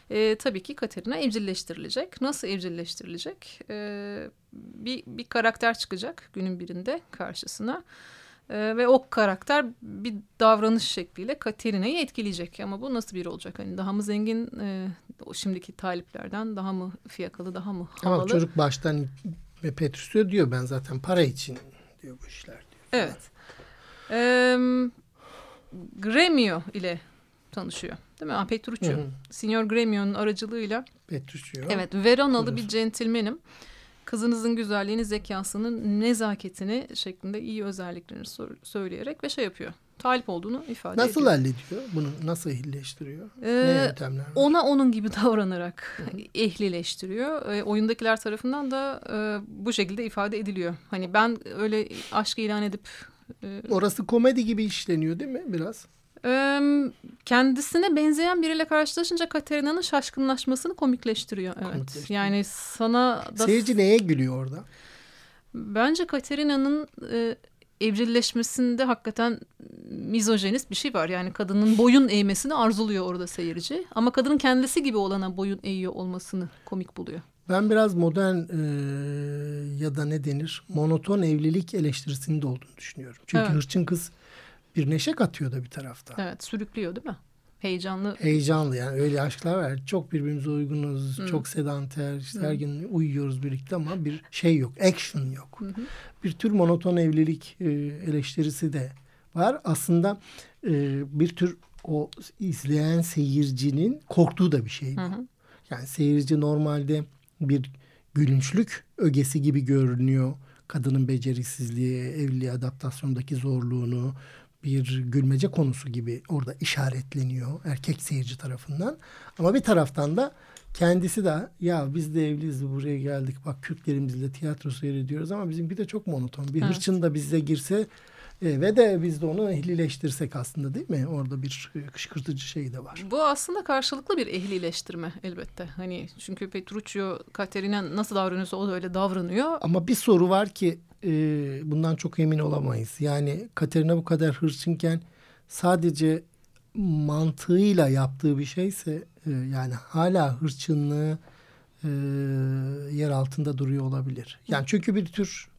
E, tabii ki Katerina evcilleştirilecek. Nasıl evcilleştirilecek? E, bir, bir karakter çıkacak günün birinde karşısına. E, ve o karakter bir davranış şekliyle Katerina'yı etkileyecek. Ama bu nasıl biri olacak? Hani daha mı zengin e, o şimdiki taliplerden, daha mı fiyakalı, daha mı havalı?
Ama çocuk baştan ve Petrus'u diyor ben zaten para için diyor bu işler diyor.
Evet. Ee, Gremio ile tanışıyor. Değil mi? Ah, Petruccio.
Hı hı.
Signor Gremio'nun aracılığıyla.
Petrus diyor.
Evet. Veronalı
Buyurun.
bir centilmenim. Kızınızın güzelliğini, zekasını, nezaketini şeklinde iyi özelliklerini söyleyerek ve şey yapıyor. Talip olduğunu ifade
Nasıl
ediyor.
hallediyor? Bunu nasıl ehlileştiriyor? ne
Ee,
yöntemler var?
ona onun gibi davranarak ehlileştiriyor. E, oyundakiler tarafından da e, bu şekilde ifade ediliyor. Hani ben öyle aşk ilan edip e,
Orası komedi gibi işleniyor değil mi biraz?
Kendisine benzeyen biriyle karşılaşınca Katerina'nın şaşkınlaşmasını komikleştiriyor. Evet.
Komikleştiriyor.
Yani sana da
Seyirci neye gülüyor orada?
bence Katerina'nın e, evcilleşmesinde hakikaten mizojenist bir şey var. Yani kadının boyun eğmesini arzuluyor orada seyirci. Ama kadının kendisi gibi olana boyun eğiyor olmasını komik buluyor.
Ben biraz modern e, ya da ne denir monoton evlilik eleştirisinde olduğunu düşünüyorum. Çünkü
Evet.
hırçın kız bir neşe katıyor da bir tarafta.
Evet sürüklüyor değil mi? Heyecanlı.
Heyecanlı yani öyle aşklar var. Çok birbirimize uygunuz,
Hı.
çok sedanter, işte
Hı.
her gün uyuyoruz birlikte ama bir şey yok, action yok.
Hı.
Bir tür monoton evlilik e, eleştirisi de var. Aslında e, bir tür o izleyen seyircinin korktuğu da bir şey bu.
Hı hı.
Yani seyirci normalde bir gülünçlük ögesi gibi görünüyor. Kadının beceriksizliği, evliliğe adaptasyondaki zorluğunu bir gülmece konusu gibi orada işaretleniyor erkek seyirci tarafından. Ama bir taraftan da kendisi de ya biz de evliyiz buraya geldik bak Kürtlerimizle tiyatro seyrediyoruz ama bizimki de çok monoton. Bir
Evet.
hırçın da bize girse E, ve de biz de onu ehlileştirsek aslında değil mi? Orada bir kışkırtıcı şey de var.
Bu aslında karşılıklı bir ehlileştirme elbette. Hani çünkü Petruccio Katerina nasıl davranıyorsa o da öyle davranıyor.
Ama bir soru var ki e, bundan çok emin olamayız. Yani Katerina bu kadar hırçınken sadece mantığıyla yaptığı bir şeyse e, yani hala hırçınlığı e, yer altında duruyor olabilir. Yani çünkü bir tür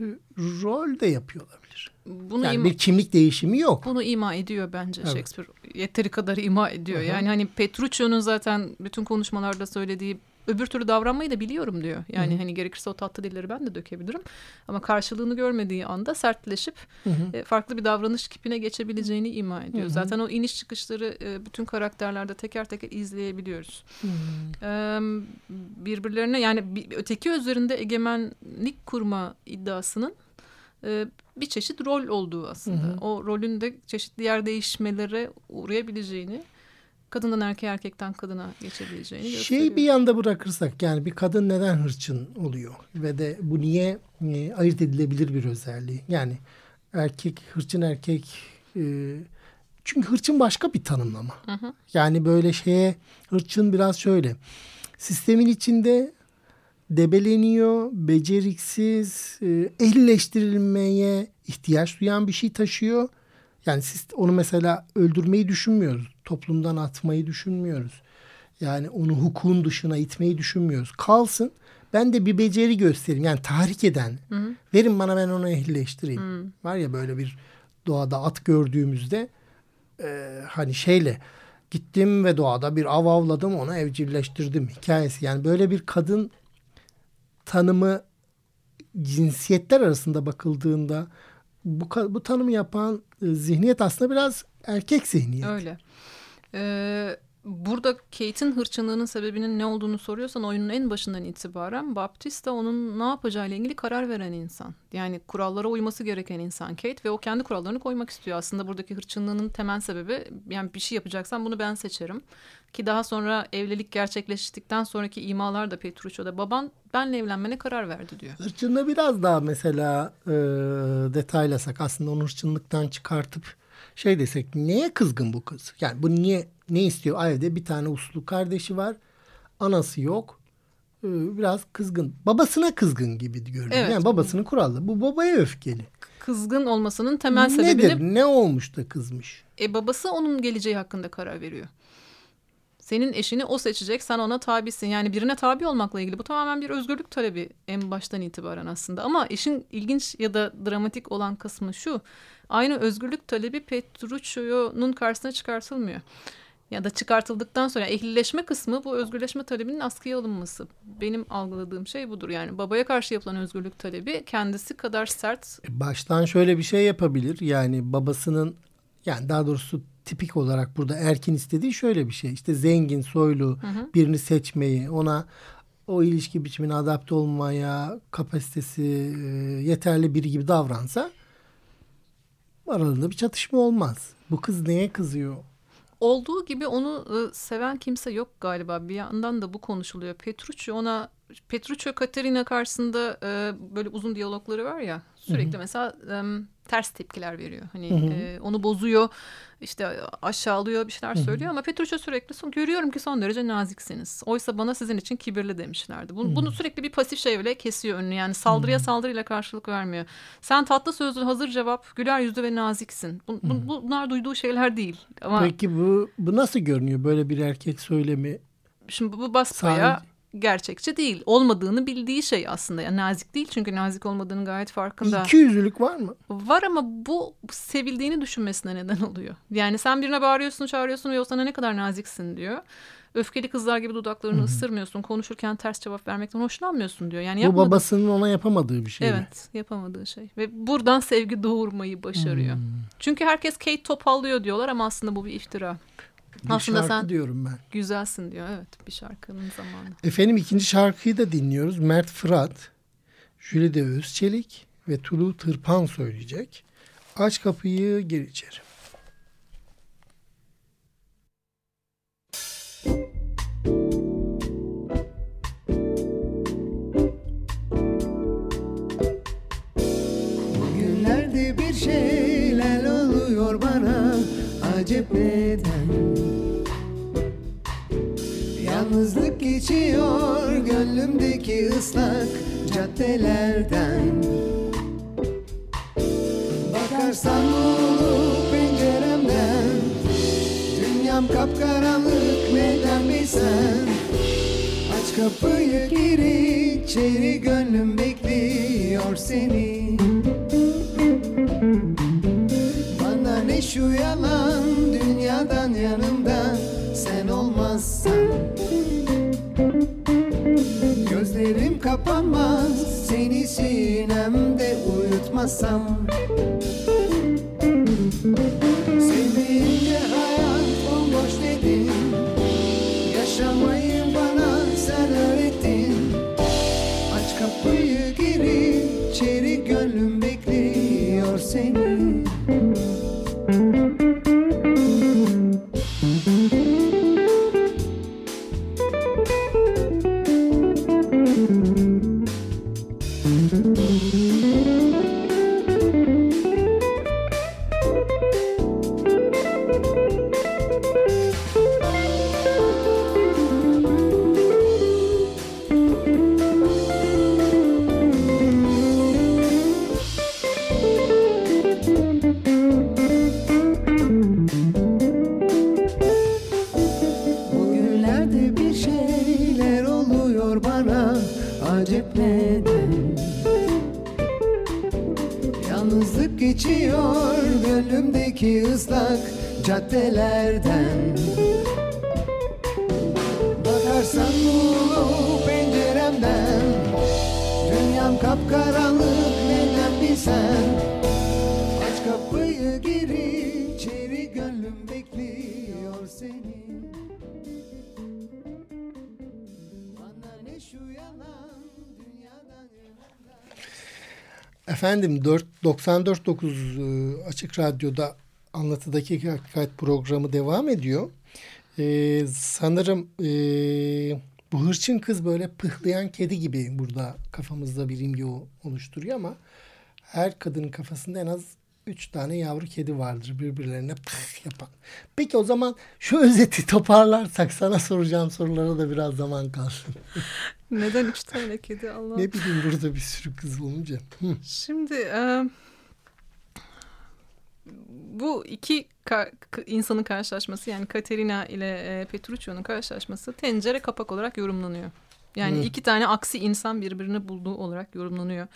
e, rol de yapıyor olabilir. Bunu yani bir kimlik değişimi yok.
Bunu ima ediyor bence evet. Shakespeare. Yeteri kadar ima ediyor. -hı. Yani hani Petruccio'nun zaten bütün konuşmalarda söylediği öbür türlü davranmayı da biliyorum diyor. Yani Hı-hı. hani gerekirse o tatlı dilleri ben de dökebilirim. Ama karşılığını görmediği anda sertleşip e, farklı bir davranış kipine geçebileceğini ima ediyor. Hı-hı. Zaten o iniş çıkışları e, bütün karakterlerde teker teker izleyebiliyoruz. E, birbirlerine yani bir, öteki üzerinde egemenlik kurma iddiasının e, bir çeşit rol olduğu aslında. Hı hı. O rolün de çeşitli yer değişmelere uğrayabileceğini kadından erkeğe erkekten kadına geçebileceğini gösteriyor.
Şey bir yanda bırakırsak yani bir kadın neden hırçın oluyor ve de bu niye e, ayırt edilebilir bir özelliği. Yani erkek hırçın erkek e, çünkü hırçın başka bir tanımlama. Hı hı. Yani böyle şeye hırçın biraz şöyle sistemin içinde debeleniyor, beceriksiz, e, ehlileştirilmeye ihtiyaç duyan bir şey taşıyor. Yani siz onu mesela öldürmeyi düşünmüyoruz. Toplumdan atmayı düşünmüyoruz. Yani onu hukukun dışına itmeyi düşünmüyoruz. Kalsın ben de bir beceri göstereyim. Yani tahrik eden. Hı hı. Verin bana ben onu ehlileştireyim. Hı. Var ya böyle bir doğada at gördüğümüzde e, hani şeyle gittim ve doğada bir av avladım onu evcilleştirdim hikayesi. Yani böyle bir kadın tanımı cinsiyetler arasında bakıldığında bu, bu tanımı yapan zihniyet aslında biraz erkek zihniyeti.
Öyle. Ee, burada Kate'in hırçınlığının sebebinin ne olduğunu soruyorsan oyunun en başından itibaren Baptista onun ne yapacağıyla ilgili karar veren insan. Yani kurallara uyması gereken insan Kate ve o kendi kurallarını koymak istiyor. Aslında buradaki hırçınlığının temel sebebi yani bir şey yapacaksan bunu ben seçerim. Ki daha sonra evlilik gerçekleştikten sonraki imalar da Petrucci'de baban benle evlenmene karar verdi diyor.
Hırçınlığı biraz daha mesela e, detaylasak aslında onu hırçınlıktan çıkartıp şey desek neye kızgın bu kız? Yani bu niye ne istiyor? Evde bir tane uslu kardeşi var. Anası yok. E, biraz kızgın. Babasına kızgın gibi görünüyor. Evet. Yani babasının kuralları. Bu babaya öfkeli.
Kızgın olmasının temel sebebi
Nedir? Ne olmuş da kızmış?
E babası onun geleceği hakkında karar veriyor. Senin eşini o seçecek, sen ona tabisin. Yani birine tabi olmakla ilgili bu tamamen bir özgürlük talebi en baştan itibaren aslında. Ama işin ilginç ya da dramatik olan kısmı şu. Aynı özgürlük talebi Petruccio'nun karşısına çıkartılmıyor. Ya da çıkartıldıktan sonra ehlileşme kısmı bu özgürleşme talebinin askıya alınması. Benim algıladığım şey budur. Yani babaya karşı yapılan özgürlük talebi kendisi kadar sert.
E, baştan şöyle bir şey yapabilir. Yani babasının yani daha doğrusu tipik olarak burada Erkin istediği şöyle bir şey. İşte zengin, soylu hı hı. birini seçmeyi, ona o ilişki biçimine adapte olmaya kapasitesi e, yeterli biri gibi davransa aralarında bir çatışma olmaz. Bu kız neye kızıyor?
Olduğu gibi onu e, seven kimse yok galiba. Bir yandan da bu konuşuluyor. Petrucci ona Petruccio Katerina karşısında e, böyle uzun diyalogları var ya sürekli Hı-hı. mesela e, ters tepkiler veriyor. Hani e, onu bozuyor, işte aşağılıyor bir şeyler söylüyor ama Petruccio sürekli son, görüyorum ki son derece naziksiniz. Oysa bana sizin için kibirli demişlerdi. Bunu, bunu sürekli bir pasif şeyle kesiyor önünü. Yani saldırıya saldırıyla karşılık vermiyor. Sen tatlı sözlü hazır cevap, güler yüzlü ve naziksin. Bu, bu, bunlar duyduğu şeyler değil. Ama
Peki bu bu nasıl görünüyor böyle bir erkek söylemi?
Şimdi bu, bu basbaya gerçekçi değil. Olmadığını bildiği şey aslında. Yani nazik değil çünkü nazik olmadığının gayet farkında.
İki yüzlülük var mı?
Var ama bu sevildiğini düşünmesine neden oluyor. Yani sen birine bağırıyorsun, çağırıyorsun ve o sana ne kadar naziksin diyor. Öfkeli kızlar gibi dudaklarını Hı-hı. ısırmıyorsun. Konuşurken ters cevap vermekten hoşlanmıyorsun diyor. Yani
yapmadığı... Bu babasının ona yapamadığı bir şey
Evet, yapamadığı şey. Ve buradan sevgi doğurmayı başarıyor. Hmm. Çünkü herkes Kate topallıyor diyorlar ama aslında bu bir iftira.
Bir Aslında şarkı sen diyorum ben.
Güzelsin diyor evet bir şarkının zamanı.
Efendim ikinci şarkıyı da dinliyoruz. Mert Fırat, Jülide Özçelik ve Tulu Tırpan söyleyecek. Aç kapıyı gir içeri.
Bugünlerde bir şeyler oluyor bana Acep neden? Yalnızlık geçiyor gönlümdeki ıslak caddelerden. Bakarsan olur penceremden? Dünyam kapkaranlık neden bilsen? Aç kapıyı gir içeri gönlüm bekliyor seni. Bana ne şu yalan dünyadan yanımda sen olmazsan Gözlerim kapanmaz seni sinemde uyutmasam. Sevdiğimde hayat
Efendim 4 94.9 e, Açık Radyo'da Anlatıdaki Hakikat programı devam ediyor. Ee, sanırım e, bu hırçın kız böyle pıhlayan kedi gibi burada kafamızda bir imge oluşturuyor ama her kadının kafasında en az üç tane yavru kedi vardır birbirlerine pıh yapan. Peki o zaman şu özeti toparlarsak sana soracağım sorulara da biraz zaman kalsın. <laughs> <laughs>
Neden üç tane kedi Allah?
ne bileyim burada bir sürü kız olunca. Hı.
Şimdi e, bu iki ka- insanın karşılaşması yani Katerina ile e, Petruccio'nun karşılaşması tencere kapak olarak yorumlanıyor. Yani
Hı.
iki tane aksi insan birbirini bulduğu olarak yorumlanıyor.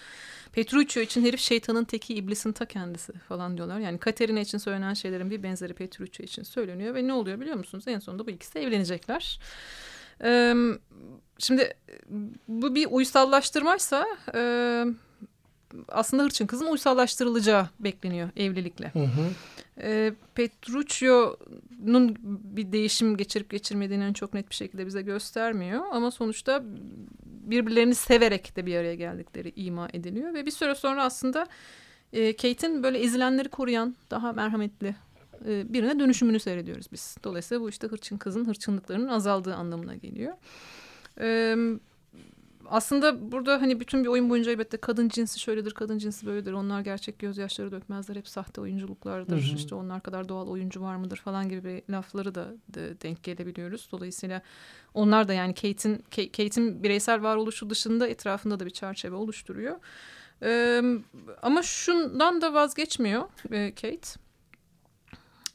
Petruccio için herif şeytanın teki iblisin ta kendisi falan diyorlar. Yani Katerina için söylenen şeylerin bir benzeri Petruccio için söyleniyor. Ve ne oluyor biliyor musunuz? En sonunda bu ikisi evlenecekler. Ee, şimdi bu bir uysallaştırmaysa e, aslında hırçın kızın uysallaştırılacağı bekleniyor evlilikle.
Hı hı.
E, Petruccio'nun bir değişim geçirip geçirmediğini çok net bir şekilde bize göstermiyor. Ama sonuçta birbirlerini severek de bir araya geldikleri ima ediliyor. Ve bir süre sonra aslında e, Kate'in böyle ezilenleri koruyan daha merhametli e, birine dönüşümünü seyrediyoruz biz. Dolayısıyla bu işte hırçın kızın hırçınlıklarının azaldığı anlamına geliyor. E, aslında burada hani bütün bir oyun boyunca elbette kadın cinsi şöyledir, kadın cinsi böyledir. Onlar gerçek gözyaşları dökmezler. Hep sahte oyunculuklardır.
Hı hı.
İşte onlar kadar doğal oyuncu var mıdır falan gibi lafları da, denk gelebiliyoruz. Dolayısıyla onlar da yani Kate'in Ka- Kate'in bireysel varoluşu dışında etrafında da bir çerçeve oluşturuyor. Ee, ama şundan da vazgeçmiyor e, Kate.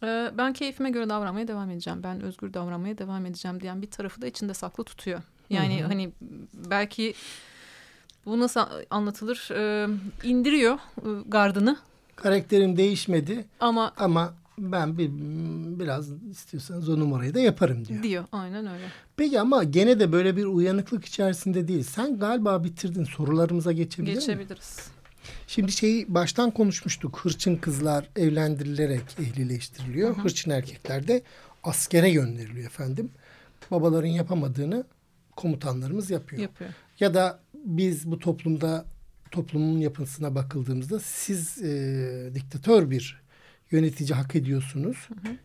Ee, ben keyfime göre davranmaya devam edeceğim. Ben özgür davranmaya devam edeceğim diyen bir tarafı da içinde saklı tutuyor. Yani hani belki bu nasıl anlatılır? Ee, indiriyor e, gardını
Karakterim değişmedi
ama
ama ben bir biraz istiyorsanız o numarayı da yaparım diyor.
diyor. Aynen öyle.
Peki ama gene de böyle bir uyanıklık içerisinde değil. Sen galiba bitirdin. Sorularımıza geçebilir mi? Şimdi şeyi baştan konuşmuştuk. Hırçın kızlar evlendirilerek ehlileştiriliyor.
Hı hı.
Hırçın erkekler de askere gönderiliyor efendim. Babaların yapamadığını komutanlarımız yapıyor.
Yapıyor.
Ya da biz bu toplumda toplumun yapısına bakıldığımızda siz e, diktatör bir yönetici hak ediyorsunuz.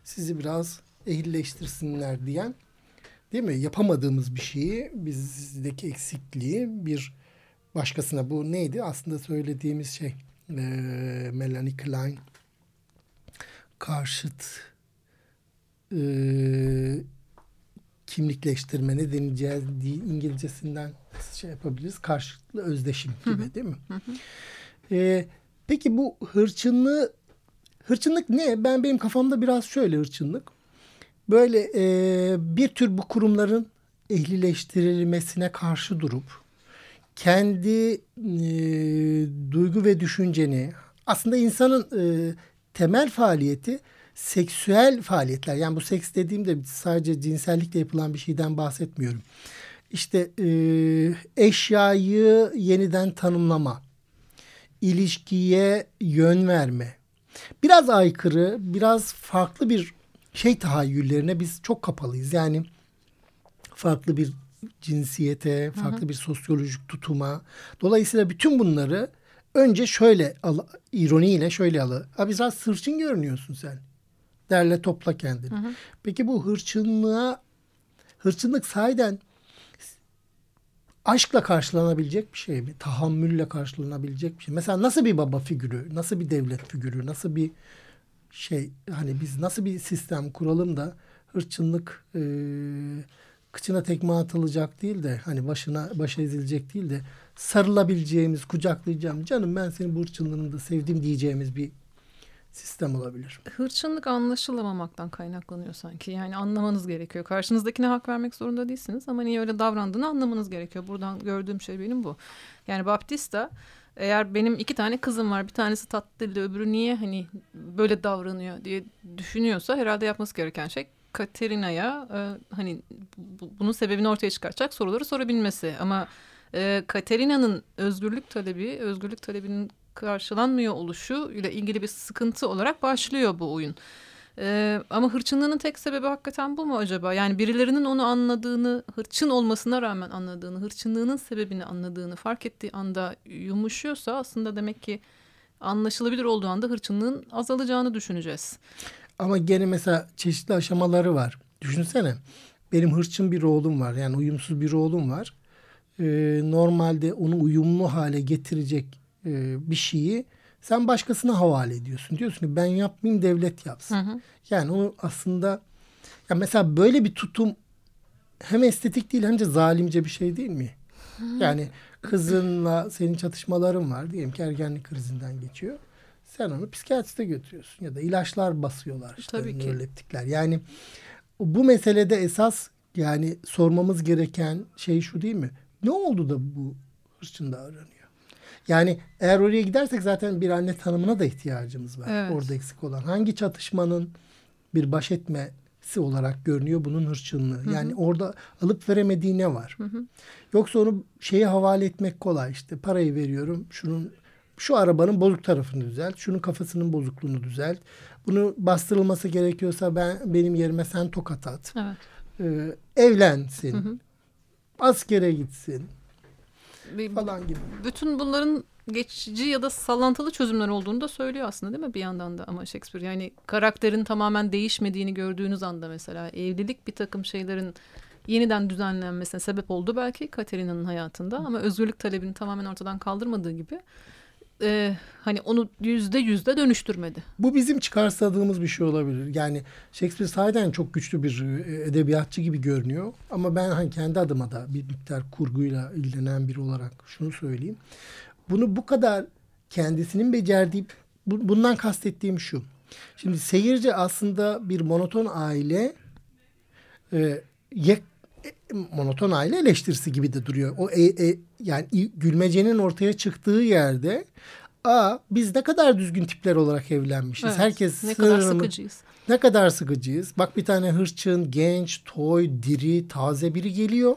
Sizi biraz ehlileştirsinler diyen değil mi? Yapamadığımız bir şeyi bizdeki eksikliği bir başkasına bu neydi? Aslında söylediğimiz şey e, Melanie Klein karşıt e, kimlikleştirme ne deneyeceğiz diye İngilizcesinden şey yapabiliriz. Karşılıklı özdeşim gibi değil mi? Ee, peki bu hırçınlığı hırçınlık ne? Ben benim kafamda biraz şöyle hırçınlık. Böyle e, bir tür bu kurumların ehlileştirilmesine karşı durup kendi e, duygu ve düşünceni aslında insanın e, temel faaliyeti seksüel faaliyetler. Yani bu seks dediğimde sadece cinsellikle yapılan bir şeyden bahsetmiyorum. İşte e, eşyayı yeniden tanımlama, ilişkiye yön verme. Biraz aykırı, biraz farklı bir şey tahayyüllerine biz çok kapalıyız. Yani farklı bir cinsiyete, farklı hı hı. bir sosyolojik tutuma. Dolayısıyla bütün bunları önce şöyle al, ironiyle şöyle alı. Abi biraz sırçın görünüyorsun sen. Derle topla kendini. Hı hı. Peki bu hırçınlığa hırçınlık sahiden aşkla karşılanabilecek bir şey mi? Tahammülle karşılanabilecek bir şey. Mesela nasıl bir baba figürü, nasıl bir devlet figürü, nasıl bir şey hani biz nasıl bir sistem kuralım da hırçınlık e, kıçına tekme atılacak değil de hani başına başa ezilecek değil de sarılabileceğimiz, kucaklayacağım canım ben senin bu hırçınlığını da sevdim diyeceğimiz bir sistem olabilir.
Hırçınlık anlaşılamamaktan kaynaklanıyor sanki. Yani anlamanız gerekiyor. Karşınızdakine hak vermek zorunda değilsiniz ama niye öyle davrandığını anlamanız gerekiyor. Buradan gördüğüm şey benim bu. Yani Baptista eğer benim iki tane kızım var bir tanesi tatlı dilli öbürü niye hani böyle davranıyor diye düşünüyorsa herhalde yapması gereken şey Katerina'ya e, hani bu, bunun sebebini ortaya çıkartacak soruları sorabilmesi ama e, Katerina'nın özgürlük talebi özgürlük talebinin karşılanmıyor oluşu ile ilgili bir sıkıntı olarak başlıyor bu oyun. Ee, ama hırçınlığının tek sebebi hakikaten bu mu acaba? Yani birilerinin onu anladığını, hırçın olmasına rağmen anladığını, hırçınlığının sebebini anladığını fark ettiği anda yumuşuyorsa aslında demek ki anlaşılabilir olduğu anda hırçınlığın azalacağını düşüneceğiz.
Ama gene mesela çeşitli aşamaları var. Düşünsene benim hırçın bir oğlum var yani uyumsuz bir oğlum var. Ee, normalde onu uyumlu hale getirecek e, bir şeyi sen başkasına havale ediyorsun. Diyorsun ki ben yapmayayım devlet yapsın. Hı hı. Yani onu aslında ya mesela böyle bir tutum hem estetik değil hem de zalimce bir şey değil mi? Hı. Yani kızınla senin çatışmaların var diyelim ki ergenlik krizinden geçiyor. Sen onu psikiyatriste götürüyorsun ya da ilaçlar basıyorlar işte Tabii ki. nöroleptikler. Yani bu meselede esas yani sormamız gereken şey şu değil mi? Ne oldu da bu hırçın davranıyor? Yani eğer oraya gidersek zaten bir anne tanımına da ihtiyacımız var. Evet. Orada eksik olan. Hangi çatışmanın bir baş etmesi olarak görünüyor bunun hırçınlığı. Hı hı. Yani orada alıp veremediği ne var? Hı hı. Yoksa onu şeye havale etmek kolay işte. Parayı veriyorum. Şunun şu arabanın bozuk tarafını düzelt. Şunun kafasının bozukluğunu düzelt. Bunu bastırılması gerekiyorsa ben benim yerime sen tokat at. Evet. Ee, evlensin. Hı hı. Askere gitsin falan gibi.
Bütün bunların geçici ya da sallantılı çözümler olduğunu da söylüyor aslında değil mi bir yandan da ama Shakespeare yani karakterin tamamen değişmediğini gördüğünüz anda mesela evlilik bir takım şeylerin yeniden düzenlenmesine sebep oldu belki Katerina'nın hayatında ama özgürlük talebini tamamen ortadan kaldırmadığı gibi e, hani onu yüzde yüzde dönüştürmedi.
Bu bizim çıkarsadığımız bir şey olabilir. Yani Shakespeare sahiden çok güçlü bir e, edebiyatçı gibi görünüyor. Ama ben hani kendi adıma da bir miktar kurguyla ilgilenen biri olarak şunu söyleyeyim. Bunu bu kadar kendisinin becerdiği bundan kastettiğim şu. Şimdi seyirci aslında bir monoton aile e, yek, monoton aile eleştirisi gibi de duruyor. O e, e, yani gülmecenin ortaya çıktığı yerde a biz ne kadar düzgün tipler olarak evlenmişiz. Evet, Herkes
ne kadar sıkıcıyız.
Ne kadar sıkıcıyız. Bak bir tane hırçın, genç, toy, diri, taze biri geliyor.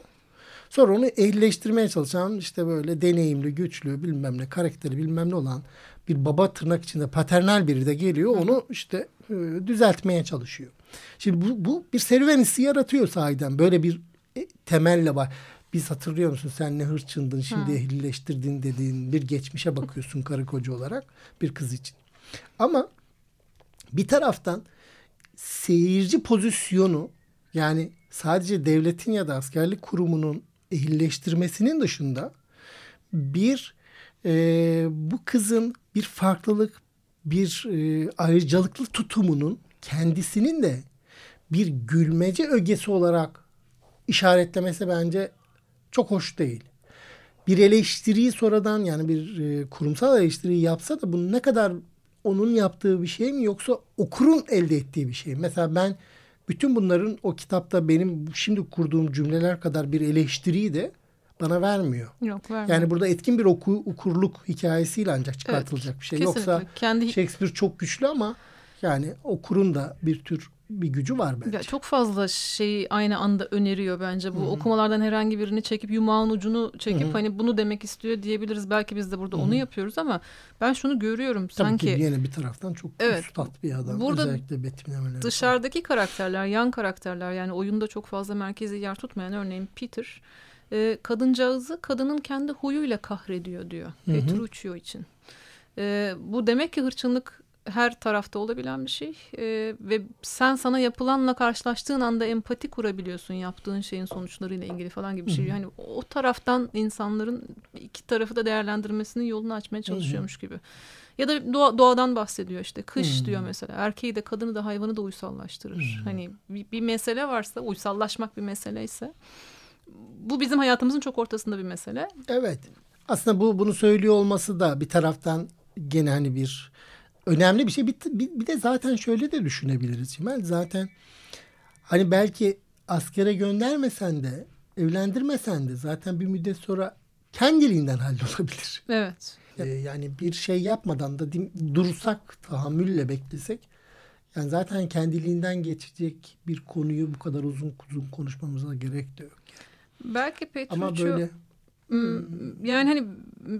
Sonra onu ehlileştirmeye çalışan işte böyle deneyimli, güçlü, bilmem ne, karakteri bilmem ne olan bir baba tırnak içinde paternal biri de geliyor. Onu işte e, düzeltmeye çalışıyor. Şimdi bu, bu bir serüven hissi yaratıyor sahiden. Böyle bir temelle var. Biz hatırlıyor musun sen ne hırçındın şimdi ha. ehlileştirdin dediğin bir geçmişe bakıyorsun <laughs> karı koca olarak bir kız için. Ama bir taraftan seyirci pozisyonu yani sadece devletin ya da askerlik kurumunun ehlileştirmesinin dışında bir e, bu kızın bir farklılık bir e, ayrıcalıklı tutumunun kendisinin de bir gülmece ögesi olarak işaretlemesi bence çok hoş değil. Bir eleştiriyi sonradan yani bir e, kurumsal eleştiriyi yapsa da bunu ne kadar onun yaptığı bir şey mi yoksa okurun elde ettiği bir şey mi? Mesela ben bütün bunların o kitapta benim şimdi kurduğum cümleler kadar bir eleştiriyi de bana vermiyor.
Yok vermiyor.
Yani burada etkin bir oku, okurluk hikayesiyle ancak çıkartılacak bir şey.
kesinlikle.
Yoksa
Kendi-
Shakespeare çok güçlü ama yani okurun da bir tür bir gücü var bence.
Ya çok fazla şeyi aynı anda öneriyor bence. Bu okumalardan herhangi birini çekip yumağın ucunu çekip hani bunu demek istiyor diyebiliriz. Belki biz de burada onu yapıyoruz ama ben şunu görüyorum
Tabii
sanki
ki yine bir taraftan çok
Evet.
üstad bir adam.
Burada
Özellikle betimlemeleri.
dışarıdaki karakterler, yan karakterler yani oyunda çok fazla merkezi yer tutmayan örneğin Peter e, kadıncağızı kadının kendi huyuyla kahrediyor diyor Petruchio için. E, bu demek ki hırçınlık her tarafta olabilen bir şey E, ve sen sana yapılanla karşılaştığın anda empati kurabiliyorsun yaptığın şeyin sonuçlarıyla ilgili falan gibi bir şey. Yani o taraftan insanların iki tarafı da değerlendirmesinin yolunu açmaya çalışıyormuş gibi. Ya da doğa, doğadan bahsediyor işte kış diyor mesela erkeği de kadını da hayvanı da uysallaştırır. Hani bir, bir mesele varsa uysallaşmak bir mesele ise bu bizim hayatımızın çok ortasında bir mesele.
Evet. Aslında bu bunu söylüyor olması da bir taraftan gene hani bir önemli bir şey. Bir, bir, bir de zaten şöyle de düşünebiliriz Cimel. Zaten hani belki askere göndermesen de evlendirmesen de zaten bir müddet sonra kendiliğinden hallolabilir.
Evet.
Ee, yani bir şey yapmadan da dursak, tahammülle beklesek yani zaten kendiliğinden geçecek bir konuyu bu kadar uzun uzun konuşmamıza gerek de yok.
Belki Petruchio
Ama böyle
yani hani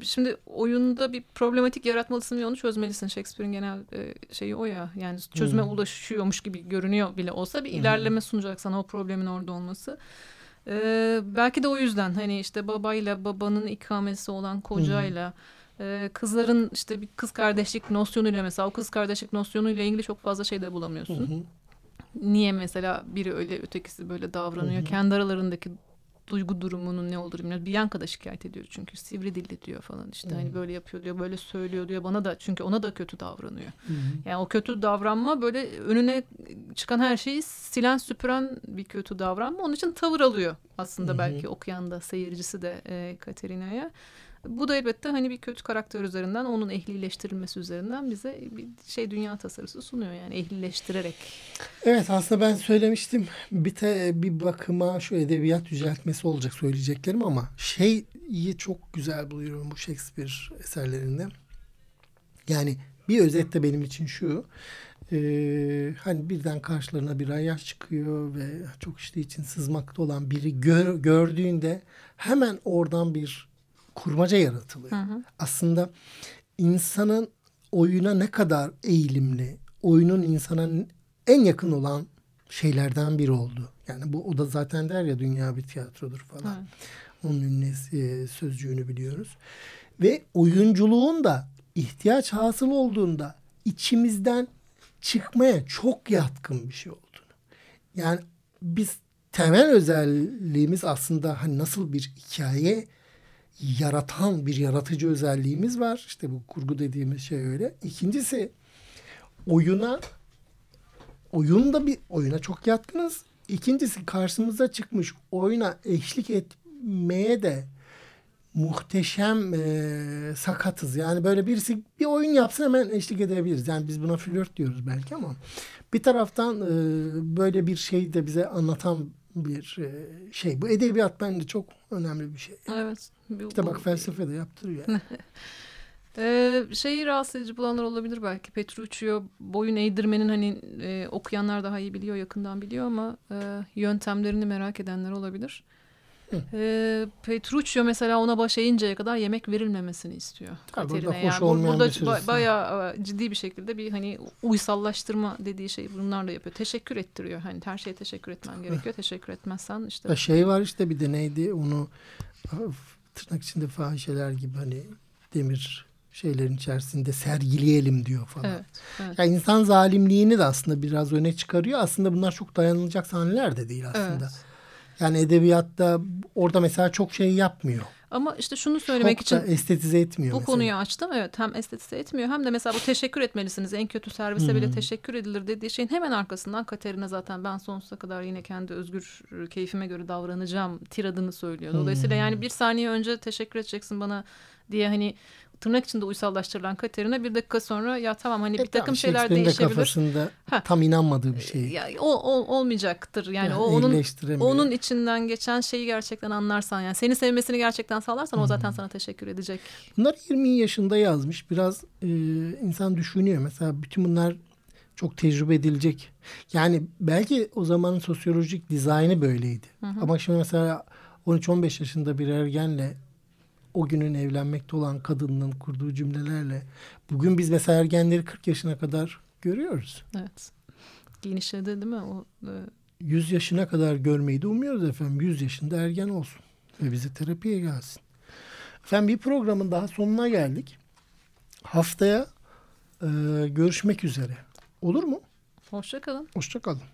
şimdi oyunda bir problematik yaratmalısın ve onu çözmelisin. Shakespeare'in genel e, şeyi o ya. Yani çözüme ulaşıyormuş gibi görünüyor bile olsa bir ilerleme sunacak sana o problemin orada olması. Ee, belki de o yüzden hani işte babayla babanın ikamesi olan kocayla e, kızların işte bir kız kardeşlik nosyonuyla mesela o kız kardeşlik nosyonuyla ilgili çok fazla şey de bulamıyorsun. Niye mesela biri öyle ötekisi böyle davranıyor? Kendi aralarındaki duygu durumunun ne olduğunu bilmiyoruz. Bianca da şikayet ediyor çünkü. Sivri dilli diyor falan işte. Hani böyle yapıyor diyor böyle söylüyor diyor. Bana da çünkü ona da kötü davranıyor. Yani o kötü davranma böyle önüne çıkan her şeyi silen süpüren bir kötü davranma. Onun için tavır alıyor aslında belki okuyan da seyircisi de e, Katerina'ya. Bu da elbette hani bir kötü karakter üzerinden onun ehlileştirilmesi üzerinden bize bir şey dünya tasarısı sunuyor yani ehlileştirerek.
Evet aslında ben söylemiştim bir, te, bir bakıma şu edebiyat yüceltmesi olacak söyleyeceklerim ama şeyi çok güzel buluyorum bu Shakespeare eserlerinde. Yani bir özet de benim için şu. e, hani birden karşılarına bir ayyaş çıkıyor ve çok işte için sızmakta olan biri gör, gördüğünde hemen oradan bir kurmaca yaratılıyor. Aslında insanın oyuna ne kadar eğilimli, oyunun insana en yakın olan şeylerden biri oldu. Yani bu o da zaten der ya dünya bir tiyatrodur falan. Onun ünlü e, sözcüğünü biliyoruz. Ve oyunculuğun da ihtiyaç hasıl olduğunda içimizden çıkmaya çok yatkın bir şey olduğunu. Yani biz temel özelliğimiz aslında hani nasıl bir hikaye yaratan bir yaratıcı özelliğimiz var. İşte bu kurgu dediğimiz şey öyle. İkincisi oyuna oyunda bir oyuna çok yatkınız. İkincisi karşımıza çıkmış oyuna eşlik etmeye de muhteşem e, sakatız. Yani böyle birisi bir oyun yapsın hemen eşlik edebiliriz. Yani biz buna flört diyoruz belki ama bir taraftan e, böyle bir şey de bize anlatan bir e, şey. Bu edebiyat bence çok önemli bir şey.
Evet.
İşte bak felsefe de yaptırıyor. Yani. <laughs>
Ee, şeyi rahatsız edici bulanlar olabilir belki. Petruchio boyun eğdirmenin hani e, okuyanlar daha iyi biliyor, yakından biliyor ama e, yöntemlerini merak edenler olabilir. Ee, Petruchio mesela ona baş eğinceye kadar yemek verilmemesini istiyor.
Tabii burada hoş
bu-
olmayan
burada
bir sürü
ba- bayağı e, ciddi bir şekilde bir hani uysallaştırma dediği şeyi bunlarla yapıyor. Teşekkür ettiriyor. Hani her şeye teşekkür etmen gerekiyor. Teşekkür etmezsen işte
Ya şey var işte bir de neydi onu tırnak içinde fahişeler gibi hani demir şeylerin içerisinde sergileyelim diyor falan.
evet, evet.
Yani insan zalimliğini de aslında biraz öne çıkarıyor. Aslında bunlar çok dayanılacak sahneler de değil aslında.
Evet.
Yani edebiyatta orada mesela çok şey yapmıyor.
Ama işte şunu söylemek
Çok
için
estetize etmiyor
bu
mesela.
konuyu açtım. Evet hem estetize etmiyor hem de mesela bu teşekkür etmelisiniz. En kötü servise bile teşekkür edilir dediği şeyin hemen arkasından Katerina zaten ben sonsuza kadar yine kendi özgür keyfime göre davranacağım tiradını söylüyor. Dolayısıyla yani bir saniye önce teşekkür edeceksin bana diye hani tırnak içinde uysallaştırılan Katerina bir dakika sonra ya tamam hani
E
bir takım
tamam,
şeyler
de
değişebilir.
kafasında
Ha.
tam inanmadığı bir şey.
Ya, o, o- olmayacaktır yani,
Yani
o onun onun içinden geçen şeyi gerçekten anlarsan yani seni sevmesini gerçekten sağlarsan o zaten sana teşekkür edecek.
Bunlar 20 yaşında yazmış. Biraz e, insan düşünüyor. Mesela bütün bunlar çok tecrübe edilecek. Yani belki o zamanın sosyolojik dizaynı böyleydi. Ama şimdi mesela 13-15 yaşında bir ergenle o günün evlenmekte olan kadının kurduğu cümlelerle bugün biz mesela ergenleri 40 yaşına kadar görüyoruz.
Evet. Genişledi değil mi? O, e,
100 yaşına kadar görmeyi de umuyoruz efendim. 100 yaşında ergen olsun ve bize terapiye gelsin. Efendim bir programın daha sonuna geldik. Haftaya e, görüşmek üzere. Olur mu?
hoşça kalın.
Hoşçakalın.